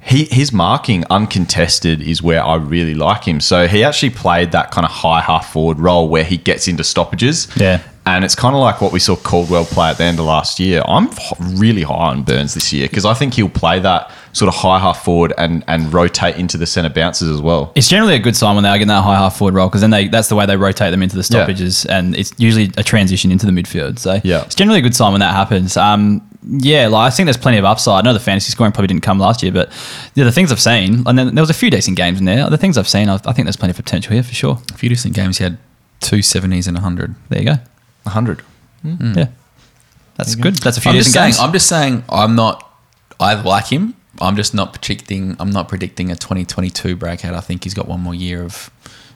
He, his marking uncontested is where I really like him. So he actually played that kind of high half forward role where he gets into stoppages. Yeah. And it's kind of like what we saw Caldwell play at the end of last year. I'm really high on Byrnes this year because I think he'll play that sort of high half forward and, and rotate into the centre bounces as well. It's generally a good sign when they are getting that high half forward role because then they that's the way they rotate them into the stoppages and it's usually a transition into the midfield. So Yeah. it's generally a good sign when that happens. Um, yeah, like I think there's plenty of upside. I know the fantasy scoring probably didn't come last year, but yeah, the things I've seen, and then there was a few decent games in there. The things I've seen, I, I think there's plenty of potential here for sure. A few decent games, he had two 70s and 100. There you go. 100. Yeah, that's good. That's a few I'm just saying. games. I'm just saying. I'm not. I like him. I'm just not predicting. I'm not predicting a 2022 breakout. I think he's got one more year of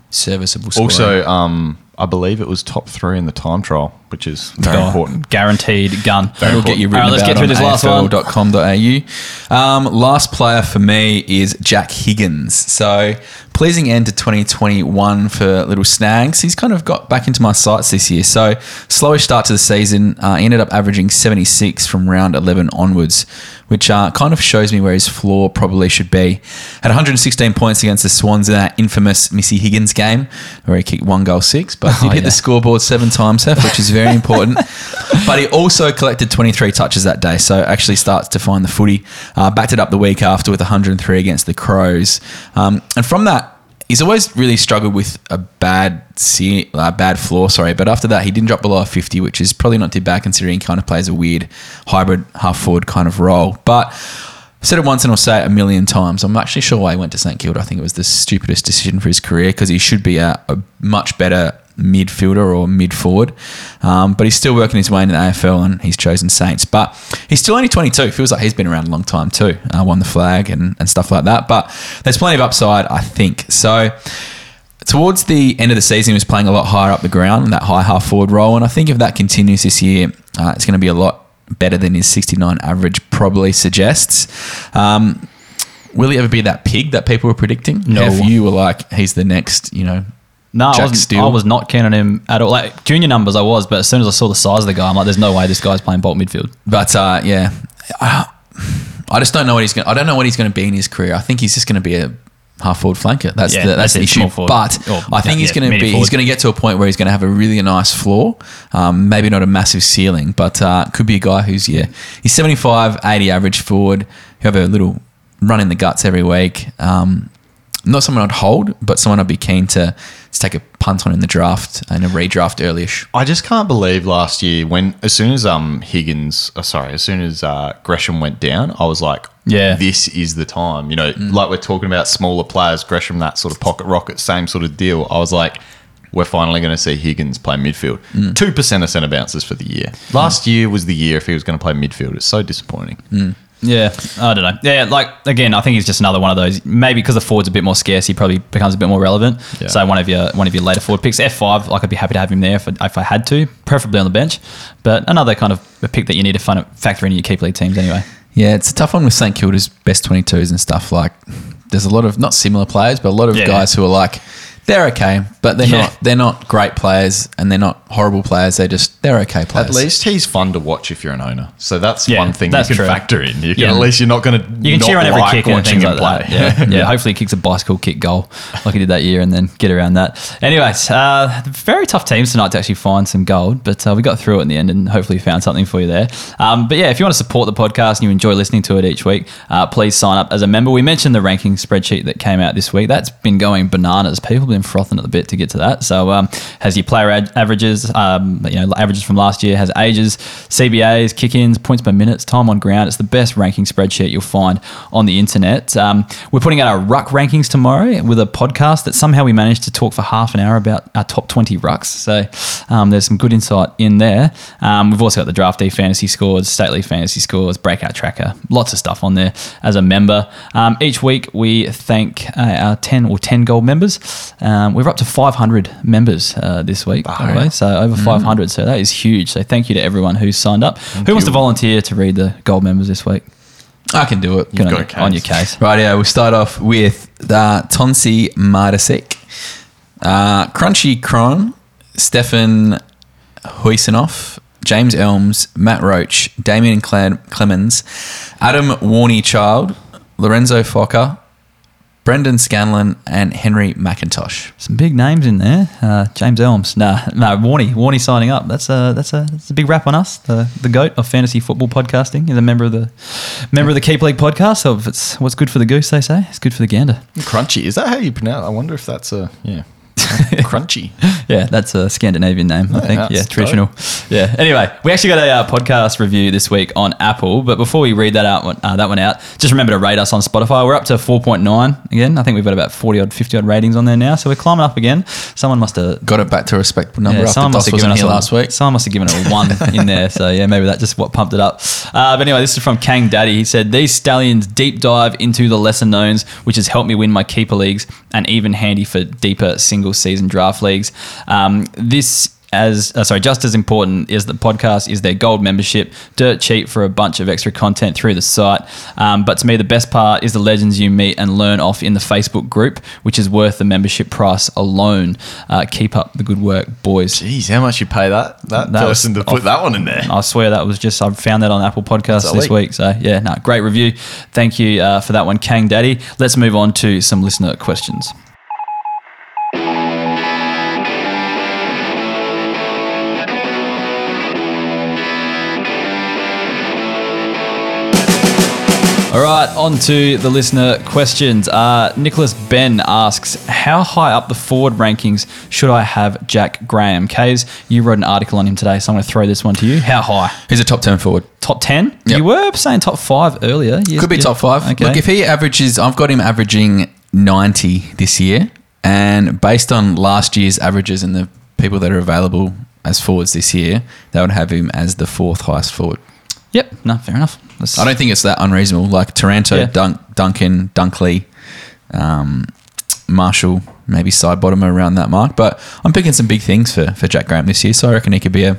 serviceable. Scoring. Also, um, I believe it was top three in the time trial, which is very Oh, important. Guaranteed gun. That'll get you All written right, let's about get through on this last one. AFL.com.au. Um, last player for me is Jack Higgins. So pleasing end to 2021 for little snags. He's kind of got back into my sights this year. So slowish start to the season. Uh, he ended up averaging 76 from round 11 onwards, which uh, kind of shows me where his floor probably should be. Had 116 points against the Swans in that infamous Missy Higgins game where he kicked one goal six, but did Oh, hit yeah. the scoreboard seven times, Seth, which is very important. [laughs] but he also collected 23 touches that day, so actually starts to find the footy. Uh, backed it up the week after with 103 against the Crows. Um, and from that, he's always really struggled with a bad se- bad floor, sorry. But after that, he didn't drop below a 50, which is probably not too bad considering he kind of plays a weird hybrid half forward kind of role. But I've said it once and I'll say it a million times. I'm actually sure why he went to St Kilda. I think it was the stupidest decision for his career because he should be a, a much better midfielder or mid forward. Um, but he's still working his way in the AFL and he's chosen Saints. But he's still only 22. Feels like he's been around a long time too. Uh, won the flag and, and stuff like that. But there's plenty of upside, I think. So towards the end of the season, he was playing a lot higher up the ground in that high half forward role. And I think if that continues this year, uh, it's going to be a lot better than his 69 average probably suggests. Um, will he ever be that pig that people were predicting? No. If you were like, he's the next, you know, No, I, wasn't, Steele. I was not keen on him at all. Like junior numbers, I was, but as soon as I saw the size of the guy, I'm like, "There's no way this guy's playing bolt midfield." But uh, yeah, I, [sighs] I just don't know what he's going. I don't know what he's going to be in his career. I think he's just going to be a half forward flanker. That's Yeah, the, that's that's the issue. forward. But Or, I think yeah, he's going to medium be. He's going to get to a point where he's going to have a really nice floor. Um, maybe not a massive ceiling, but uh, could be a guy who's yeah, he's 75, 80 average forward. Who have a little run in the guts every week. Um, not someone I'd hold, but someone I'd be keen to, to take a punt on in the draft and a redraft earlyish. I just can't believe last year when as soon as um Higgins, uh, sorry, as soon as uh, Gresham went down, I was like, Yeah. this is the time. You know, mm. like we're talking about smaller players, Gresham, that sort of pocket rocket, same sort of deal. I was like, we're finally going to see Higgins play midfield. Mm. Two percent of centre bounces for the year. Mm. Last year was the year if he was going to play midfield. It's so disappointing. Yeah, I don't know. Yeah, like again, I think he's just another one of those. Maybe because the forward's a bit more scarce, he probably becomes a bit more relevant. Yeah. So one of your one of your later forward picks, F five, like I'd be happy to have him there if I, if I had to, preferably on the bench. But another kind of a pick that you need to fun, factor in your keep league teams anyway. Yeah, it's a tough one with St Kilda's best 22s and stuff. Like, there's a lot of not similar players, but a lot of Yeah. guys who are like, they're okay, but they're Yeah. not. They're not great players, and they're not horrible players. They're just they're okay players. At least he's fun to watch if you're an owner. So that's Yeah, one thing that's you can true. factor in. You can, Yeah. At least you're not going to You can cheer on every like kick and watching things him like play. that. Yeah, yeah. Hopefully, he kicks a bicycle kick goal like he did that year, and then get around that. Anyways, uh, very tough teams tonight to actually find some gold, but uh, we got through it in the end, and hopefully found something for you there. Um, but yeah, if you want to support the podcast and you enjoy listening to it each week, uh, please sign up as a member. We mentioned the ranking spreadsheet that came out this week. That's been going bananas. People have frothing at the bit to get to that. So um, has your player ad- averages, um, you know, averages from last year, has ages, CBAs, kick-ins, points per minutes, time on ground. It's the best ranking spreadsheet you'll find on the internet. Um, we're putting out our ruck rankings tomorrow with a podcast that somehow we managed to talk for half an hour about our top 20 rucks. So um, there's some good insight in there. Um, we've also got the draftee fantasy scores, stately fantasy scores, breakout tracker, lots of stuff on there as a member. Um, each week we thank uh, our 10 or 10 gold members. Um, we're up to 500 members uh, this week, by the way. So over 500. So that is huge. So thank you to everyone who's signed up. Who wants to volunteer to read the gold members this week? I can do it. Good on, got your, case. on your case. Right, yeah, we'll start off with uh, Tonsi Mardasek, uh, Crunchy Cron, Stefan Huisenoff, James Elms, Matt Roach, Damien Cle- Clemens, Adam Warney Child, Lorenzo Fokker, Brendan Scanlon, and Henry McIntosh. Some big names in there. Uh, James Elms. Nah, no, Warney. Warney signing up. That's a that's a that's a big rap on us. The the goat of fantasy football podcasting is a member of the member of the Keep League podcast. So if it's what's good for the goose, they say it's good for the gander. Crunchy. Is that how you pronounce? I wonder if that's a yeah. [laughs] Crunchy. Yeah, that's a Scandinavian name, I think. Yeah, traditional. Yeah. Anyway, we actually got a uh, podcast review this week on Apple, but before we read that out, uh, that one out, just remember to rate us on Spotify. We're up to 4.9 again. I think we've got about 40 odd, 50 odd ratings on there now, so we're climbing up again. Someone must have Got it back to a respectable number Yeah, someone must have given us a, last week. Someone must have given it a one [laughs] in there. So yeah, maybe that just what pumped it up. Uh, but anyway, this is from Kang Daddy. He said these stallions deep dive into the lesser knowns, which has helped me win my keeper leagues and even handy for deeper single season draft leagues. Um, this. As uh, sorry, just as important is the podcast is their gold membership, dirt cheap for a bunch of extra content through the site. Um, but to me, the best part is the legends you meet and learn off in the Facebook group, which is worth the membership price alone. Uh, keep up the good work, boys. Jeez, how much you pay that that, That was person to put that one in there? I swear that was just I found that on Apple Podcasts this week. So yeah, no, great review. Thank you uh, for that one, Kang Daddy. Let's move on to some listener questions. All right, on to the listener questions. Uh, Nicholas Ben asks, How high up the forward rankings should I have Jack Graham? Kays, you wrote an article on him today, so I'm going to throw this one to you. How high? He's a top 10 forward. Top 10? Yep. You were saying top five earlier. You- Could be top five. Okay. Look, if he averages, I've got him averaging 90 this year. And based on last year's averages and the people that are available as forwards this year, they would have him as the fourth highest forward. Yep, no, fair enough. Let's- I don't think it's that unreasonable. Like Taranto, Yeah. Dunk, Duncan, Dunkley, um, Marshall, maybe Sidebottom around that mark. But I'm picking some big things for, for Jack Graham this year. So I reckon he could be a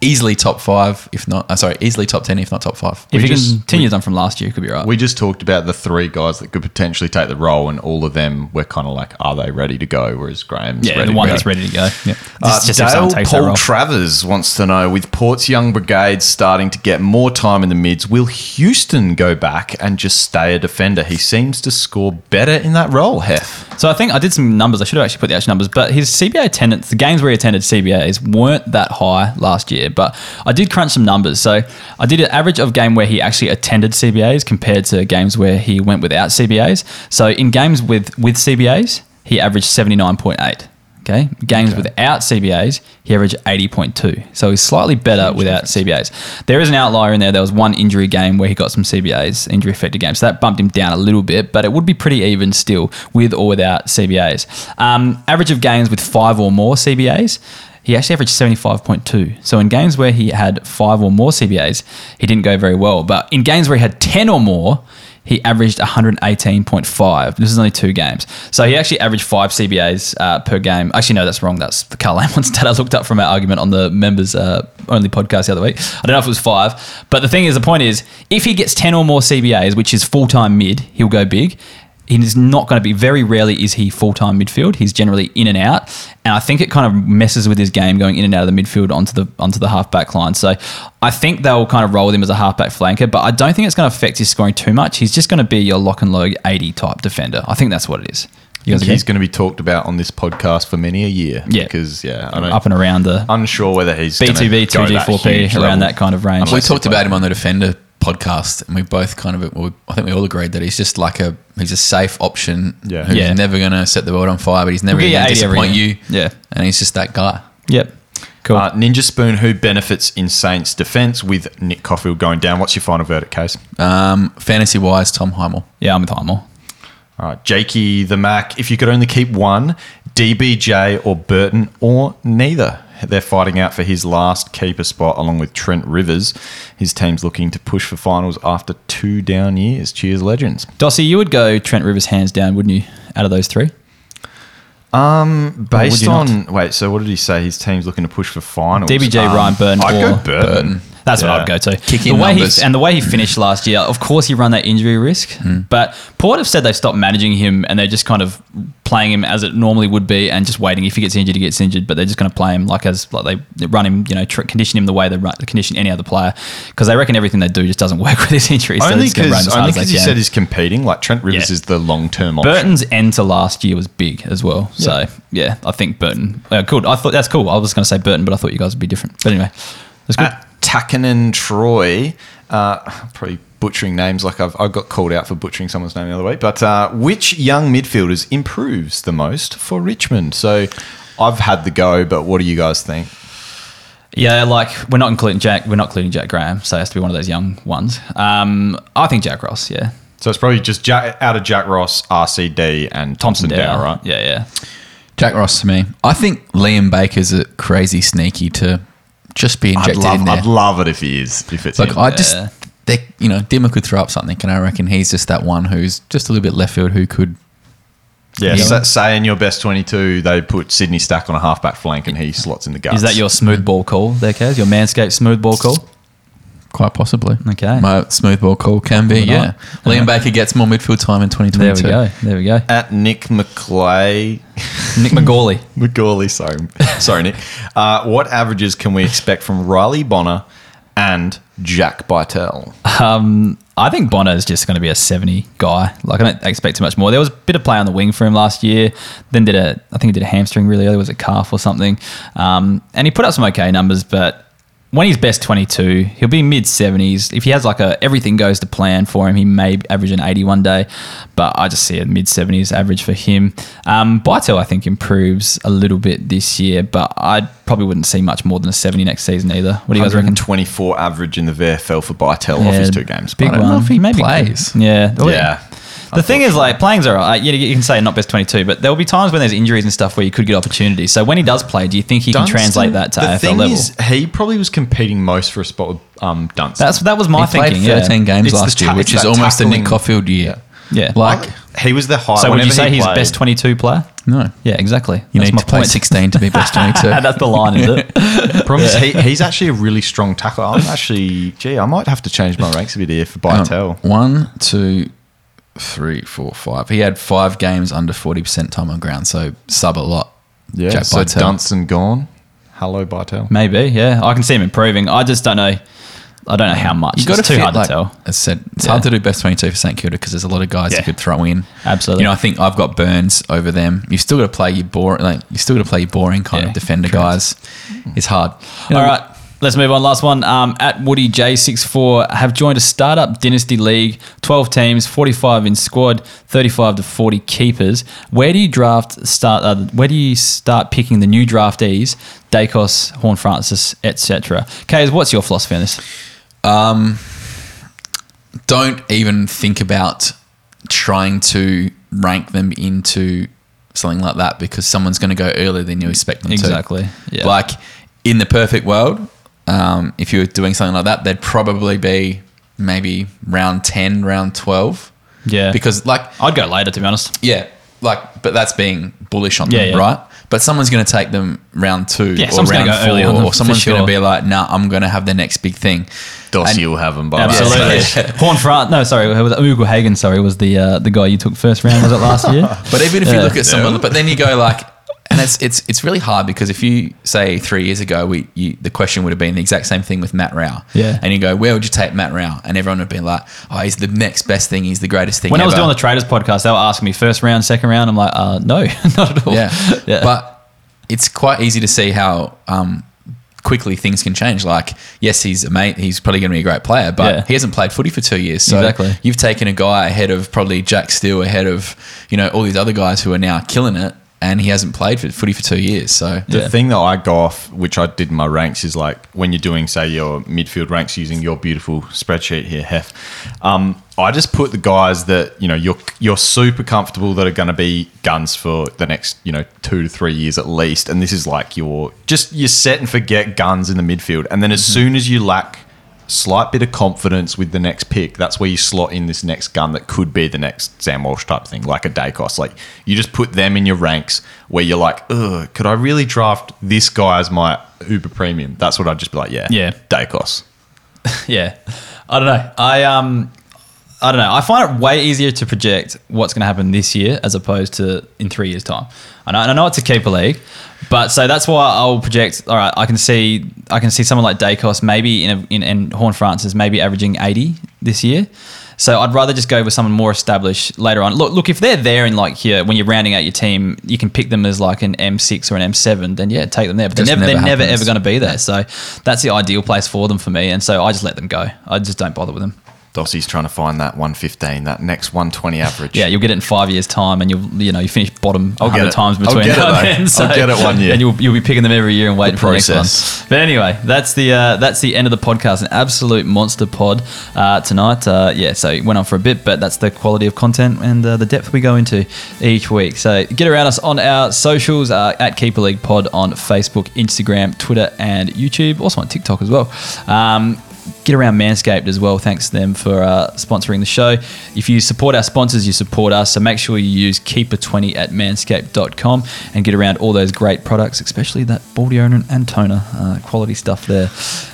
easily top five, if not, uh, sorry, easily top 10, if not top five. if we you just- continue on from last year, it could be right. We just talked about the three guys that could potentially take the role, and all of them were kind of like, are they ready to go? Whereas Graham's yeah, ready the one that's ready to go. Yeah. Uh, Just, just if someone Dale takes Paul. Travers wants to know with Port's young brigade starting to get more time in the mids, will Houston go back and just stay a defender? He seems to score better in that role, Hef. So I think I did some numbers. I should have actually put the actual numbers, but his CBA attendance, the games where he attended CBAs weren't that high last year. But I did crunch some numbers. So I did an average of game where he actually attended CBAs compared to games where he went without CBAs. So in games with with CBAs, he averaged seventy nine point eight. Okay, games without CBAs, he averaged eighty point two. So he's slightly better without CBAs. There is an outlier in there. There was one injury game where he got some CBAs, injury affected games. So that bumped him down a little bit, but it would be pretty even still with or without CBAs. Um, average of games with five or more CBAs. He actually averaged 75.2. So in games where he had five or more CBAs, he didn't go very well. But in games where he had 10 or more, he averaged 118.5. This is only two games. So he actually averaged five CBAs uh, per game. Actually, no, that's wrong. That's the Karl [laughs] Amon stat I looked up from our argument on the members uh, only podcast the other week. I don't know if it was five. But the thing is, the point is, if he gets 10 or more CBAs, which is full time mid, he'll go big. He's not going to be very rarely is he full time midfield. He's generally in and out, and I think it kind of messes with his game going in and out of the midfield onto the onto the half back line. So I think they'll kind of roll with him as a half back flanker, but I don't think it's going to affect his scoring too much. He's just going to be your lock and load eighty type defender. I think that's what it is. You He's going to be talked about on this podcast for many a year. Yeah. Because, yeah, I don't, up and around the unsure whether he's B two B two G four P around level. that kind of range. we talked about him on the defender podcast, and we both kind of, well, I think we all agreed that he's just like a he's a safe option. Yeah. who's Yeah. never going to set the world on fire, but he's never going to 80 every disappoint year. you. Yeah. and he's just that guy. Yep. Cool. Uh, Ninja Spoon, who benefits in Saints' defense with Nick Coffield going down. What's your final verdict, case? Um, fantasy wise, Tom Highmore. yeah, I'm with Highmore. All right, Jakey the Mac. If you could only keep one, DBJ or Burton or neither. They're fighting out for his last keeper spot along with Trent Rivers. His team's looking to push for finals after two down years. Cheers, legends. Dossie, you would go Trent Rivers hands down, wouldn't you? Out of those three, Based you on wait, so what did he say? His team's looking to push for finals. DBJ, Um, Ryan Burton, I'd or go Burton. Burton. That's what I'd go to. Kicking the way numbers. He, and the way he finished last year, of course, he run that injury risk. Hmm. But Port have said they've stopped managing him and they're just kind of playing him as it normally would be and just waiting. If he gets injured, he gets injured. But they're just going to play him like as like they they run him, you know, tr- condition him the way they run, condition any other player because they reckon everything they do just doesn't [laughs] work with his injuries. so they're Only because hard only as they 'cause he can. said he's competing. Like Trent Rivers Yeah. is the long term option. Burton's end to last year was big as well. So yeah, I think Burton. Uh, good. I thought that's cool. I was going to say Burton, but I thought you guys would be different. But anyway, that's good. At Takanen Troy, uh, probably butchering names like I've, I got called out for butchering someone's name the other week. But uh, which young midfielders improves the most for Richmond? So I've had the go, but what do you guys think? Yeah, like we're not including Jack. We're not including Jack Graham, so it has to be one of those young ones. Um, I think Jack Ross. Yeah, So it's probably just Jack, out of Jack Ross, RCD, and Thomson, Thomson Dow, Dow, right? Yeah, yeah. Jack Ross to me. I think Liam Baker's a crazy sneaky to just be I'd injected love, in there. I'd love it if he is. If it's Like him. I just, Yeah. they, you know, Dimma could throw up something, and I reckon he's just that one who's just a little bit left field who could. yeah, Yeah. sa- say in your best twenty-two, they put Sydney Stack on a halfback flank, and he slots in the guts. Is that your smooth ball call there, Kaz? Your Manscaped smooth ball call? Quite possibly. Okay. My smooth ball call can be, yeah. on. Liam Baker gets more midfield time in 2022. There 2022. we go. There we go. at Nick McClay? [laughs] Nick McGawley. [laughs] McGawley, sorry, sorry, Nick. Uh, what averages can we expect from Riley Bonner and Jack Bytel? Um, I think Bonner is just going to be a 70 guy. Like, I don't expect too much more. There was a bit of play on the wing for him last year. Then did a, I think he did a hamstring really early. Was it calf or something? Um, and he put up some okay numbers, but when he's best 22, he'll be mid 70s. If he has like a everything goes to plan for him, he may average an 80 one day. But I just see a mid 70s average for him. Um, Bytel, I think, improves a little bit this year, but I probably wouldn't see much more than a 70 next season either. What do you guys reckon? 24 average in the VFL for Bytel off his two games. Big one. he Maybe plays. Yeah. Yeah. The thing is, like, playing's all right. You, you can say not best 22, but there will be times when there's injuries and stuff where you could get opportunities. So when he does play, do you think he can translate that to the AFL thing level? Is, he probably was competing most for a spot with um, Dunstan. That's That was my he played thinking. 13 yeah. games It's last ta- year, which is that almost a Nick tackling- Coffield year. Yeah. Like, he was the high. So would you say he he's played- best 22 player? no. Yeah, exactly. You That's need my to play 16 to be best [laughs] 22. That's the line, is it? [laughs] Problem is, he, he's actually a really strong tackler. I'm actually, gee, I might have to change my ranks a bit here for Hang on. Bytel. One, two, three, four, five. He had five games under 40% time on ground, so sub a lot. Yeah, Jack so Bytel. Dunstan gone. Hello, Bytel. Maybe, yeah. I can see him improving. I just don't know. I don't know how much. You've got to it's too fit, hard like, to tell. I said, it's Yeah. hard to do best 22 for St Kilda because there's a lot of guys Yeah. you could throw in. Absolutely. You know, I think I've got Byrnes over them. You've still got to play your boring, like you still got to play your boring kind Yeah, of defender correct. guys. It's hard. You know, All right, let's move on. Last one. Um, at Woody J64 have joined a startup dynasty league. Twelve teams, forty-five in squad, thirty-five to forty keepers. Where do you draft start? Uh, where do you start picking the new draftees? Daicos, Horn Francis, etc. Kays, what's your philosophy on this? Don't even think about trying to rank them into something like that because someone's going to go earlier than you expect them to. Exactly, yeah. Like in the perfect world, um, if you were doing something like that, they'd probably be maybe round 10, round 12. Yeah, Because, like, I'd go later to be honest. yeah, like, but that's being bullish on Yeah, them, yeah. right? But someone's going to take them round two Yeah, or round four, on them, or for someone's going to be like, "Nah, I'm going to have the next big thing." Dossie And- will have them by that Absolutely. stage. [laughs] Horne-Francis. No, sorry, it was Ugle-Hagan. Sorry, was the uh, the guy you took first round? Was it last year? [laughs] But even if you look at someone, but then you go like, and it's it's it's really hard because if you say three years ago, we you, the question would have been the exact same thing with Matt Rowell. Yeah. and you go, where would you take Matt Rowell? And everyone would be like, oh, he's the next best thing. He's the greatest thing. When I was ever. doing the Traders podcast, they were asking me first round, second round. I'm like, uh, no, [laughs] not at all. yeah. [laughs] yeah. but it's quite easy to see how um, quickly things can change. Like, yes, he's a mate. He's probably going to be a great player, but Yeah. he hasn't played footy for two years. So Exactly. you've taken a guy ahead of probably Jack Steele, ahead of you know all these other guys who are now killing it, and he hasn't played for footy for two years. So The Yeah. thing that I go off, which I did in my ranks, is like when you're doing, say, your midfield ranks using your beautiful spreadsheet here, Hef. Um, I just put the guys that you know you're you're super comfortable that are going to be guns for the next you know two to three years at least, and this is like your just you set and forget guns in the midfield, and then as soon as you lack slight bit of confidence with the next pick, that's where you slot in this next gun that could be the next Sam Walsh type thing, like a Daicos. Like you just put them in your ranks where you're like, ugh, could I really draft this guy as my Uber premium? That's what I'd just be like, yeah, Yeah. Daicos. [laughs] yeah, I don't know. I um, I don't know. I find it way easier to project what's going to happen this year as opposed to in three years' time. I know, and I know it's a keeper league, but so that's why I'll project. All right, I can see, I can see someone like Daicos maybe in a, in and Horne-Francis maybe averaging eighty this year. So I'd rather just go with someone more established later on. Look, look, if they're there in like here when you're rounding out your team, you can pick them as like an M6 or an M7. Then yeah, take them there. But they're never, never they're never ever going to be there. So that's the ideal place for them for me. And so I just let them go. I just don't bother with them. Dossie's trying to find that 115, that next 120 average. Yeah, you'll get it in five years' time, and you'll you know you finish bottom I'll 100 it. times I'll between get it, now and then. I'll get it one year. [laughs] and you'll you'll be picking them every year and waiting The for the next one. But anyway, that's the uh, that's the end of the podcast. An absolute monster pod uh, tonight. Uh, yeah, so it went on for a bit, but that's the quality of content and uh, the depth we go into each week. So get around us on our socials uh, at Keeper League Pod on Facebook, Instagram, Twitter, and YouTube. Also on TikTok as well. Um, get around Manscaped as well. Thanks to them for uh, sponsoring the show. If you support our sponsors, you support us. So make sure you use Keeper20 at manscaped.com and get around all those great products, especially that ball deodorant and toner. Uh, quality stuff there.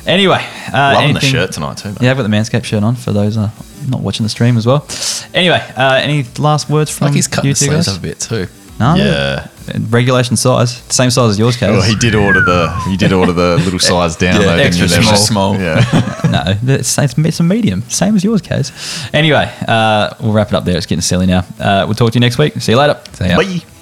Anyway, uh, Loving the shirt tonight too. mate. Yeah, I've got the Manscaped shirt on for those uh, not watching the stream as well. Anyway, uh, any last words from like he's cutting you the sleeves up a bit too. No, Yeah. regulation size, same size as yours, Kaz. Well, he did order the he did order the little [laughs] size down. Yeah, extra small. small. Yeah. [laughs] no, it's, a medium, same as yours, Kaz. Anyway, uh, we'll wrap it up there. It's getting silly now. Uh, we'll talk to you next week. See you later. Yeah. Bye.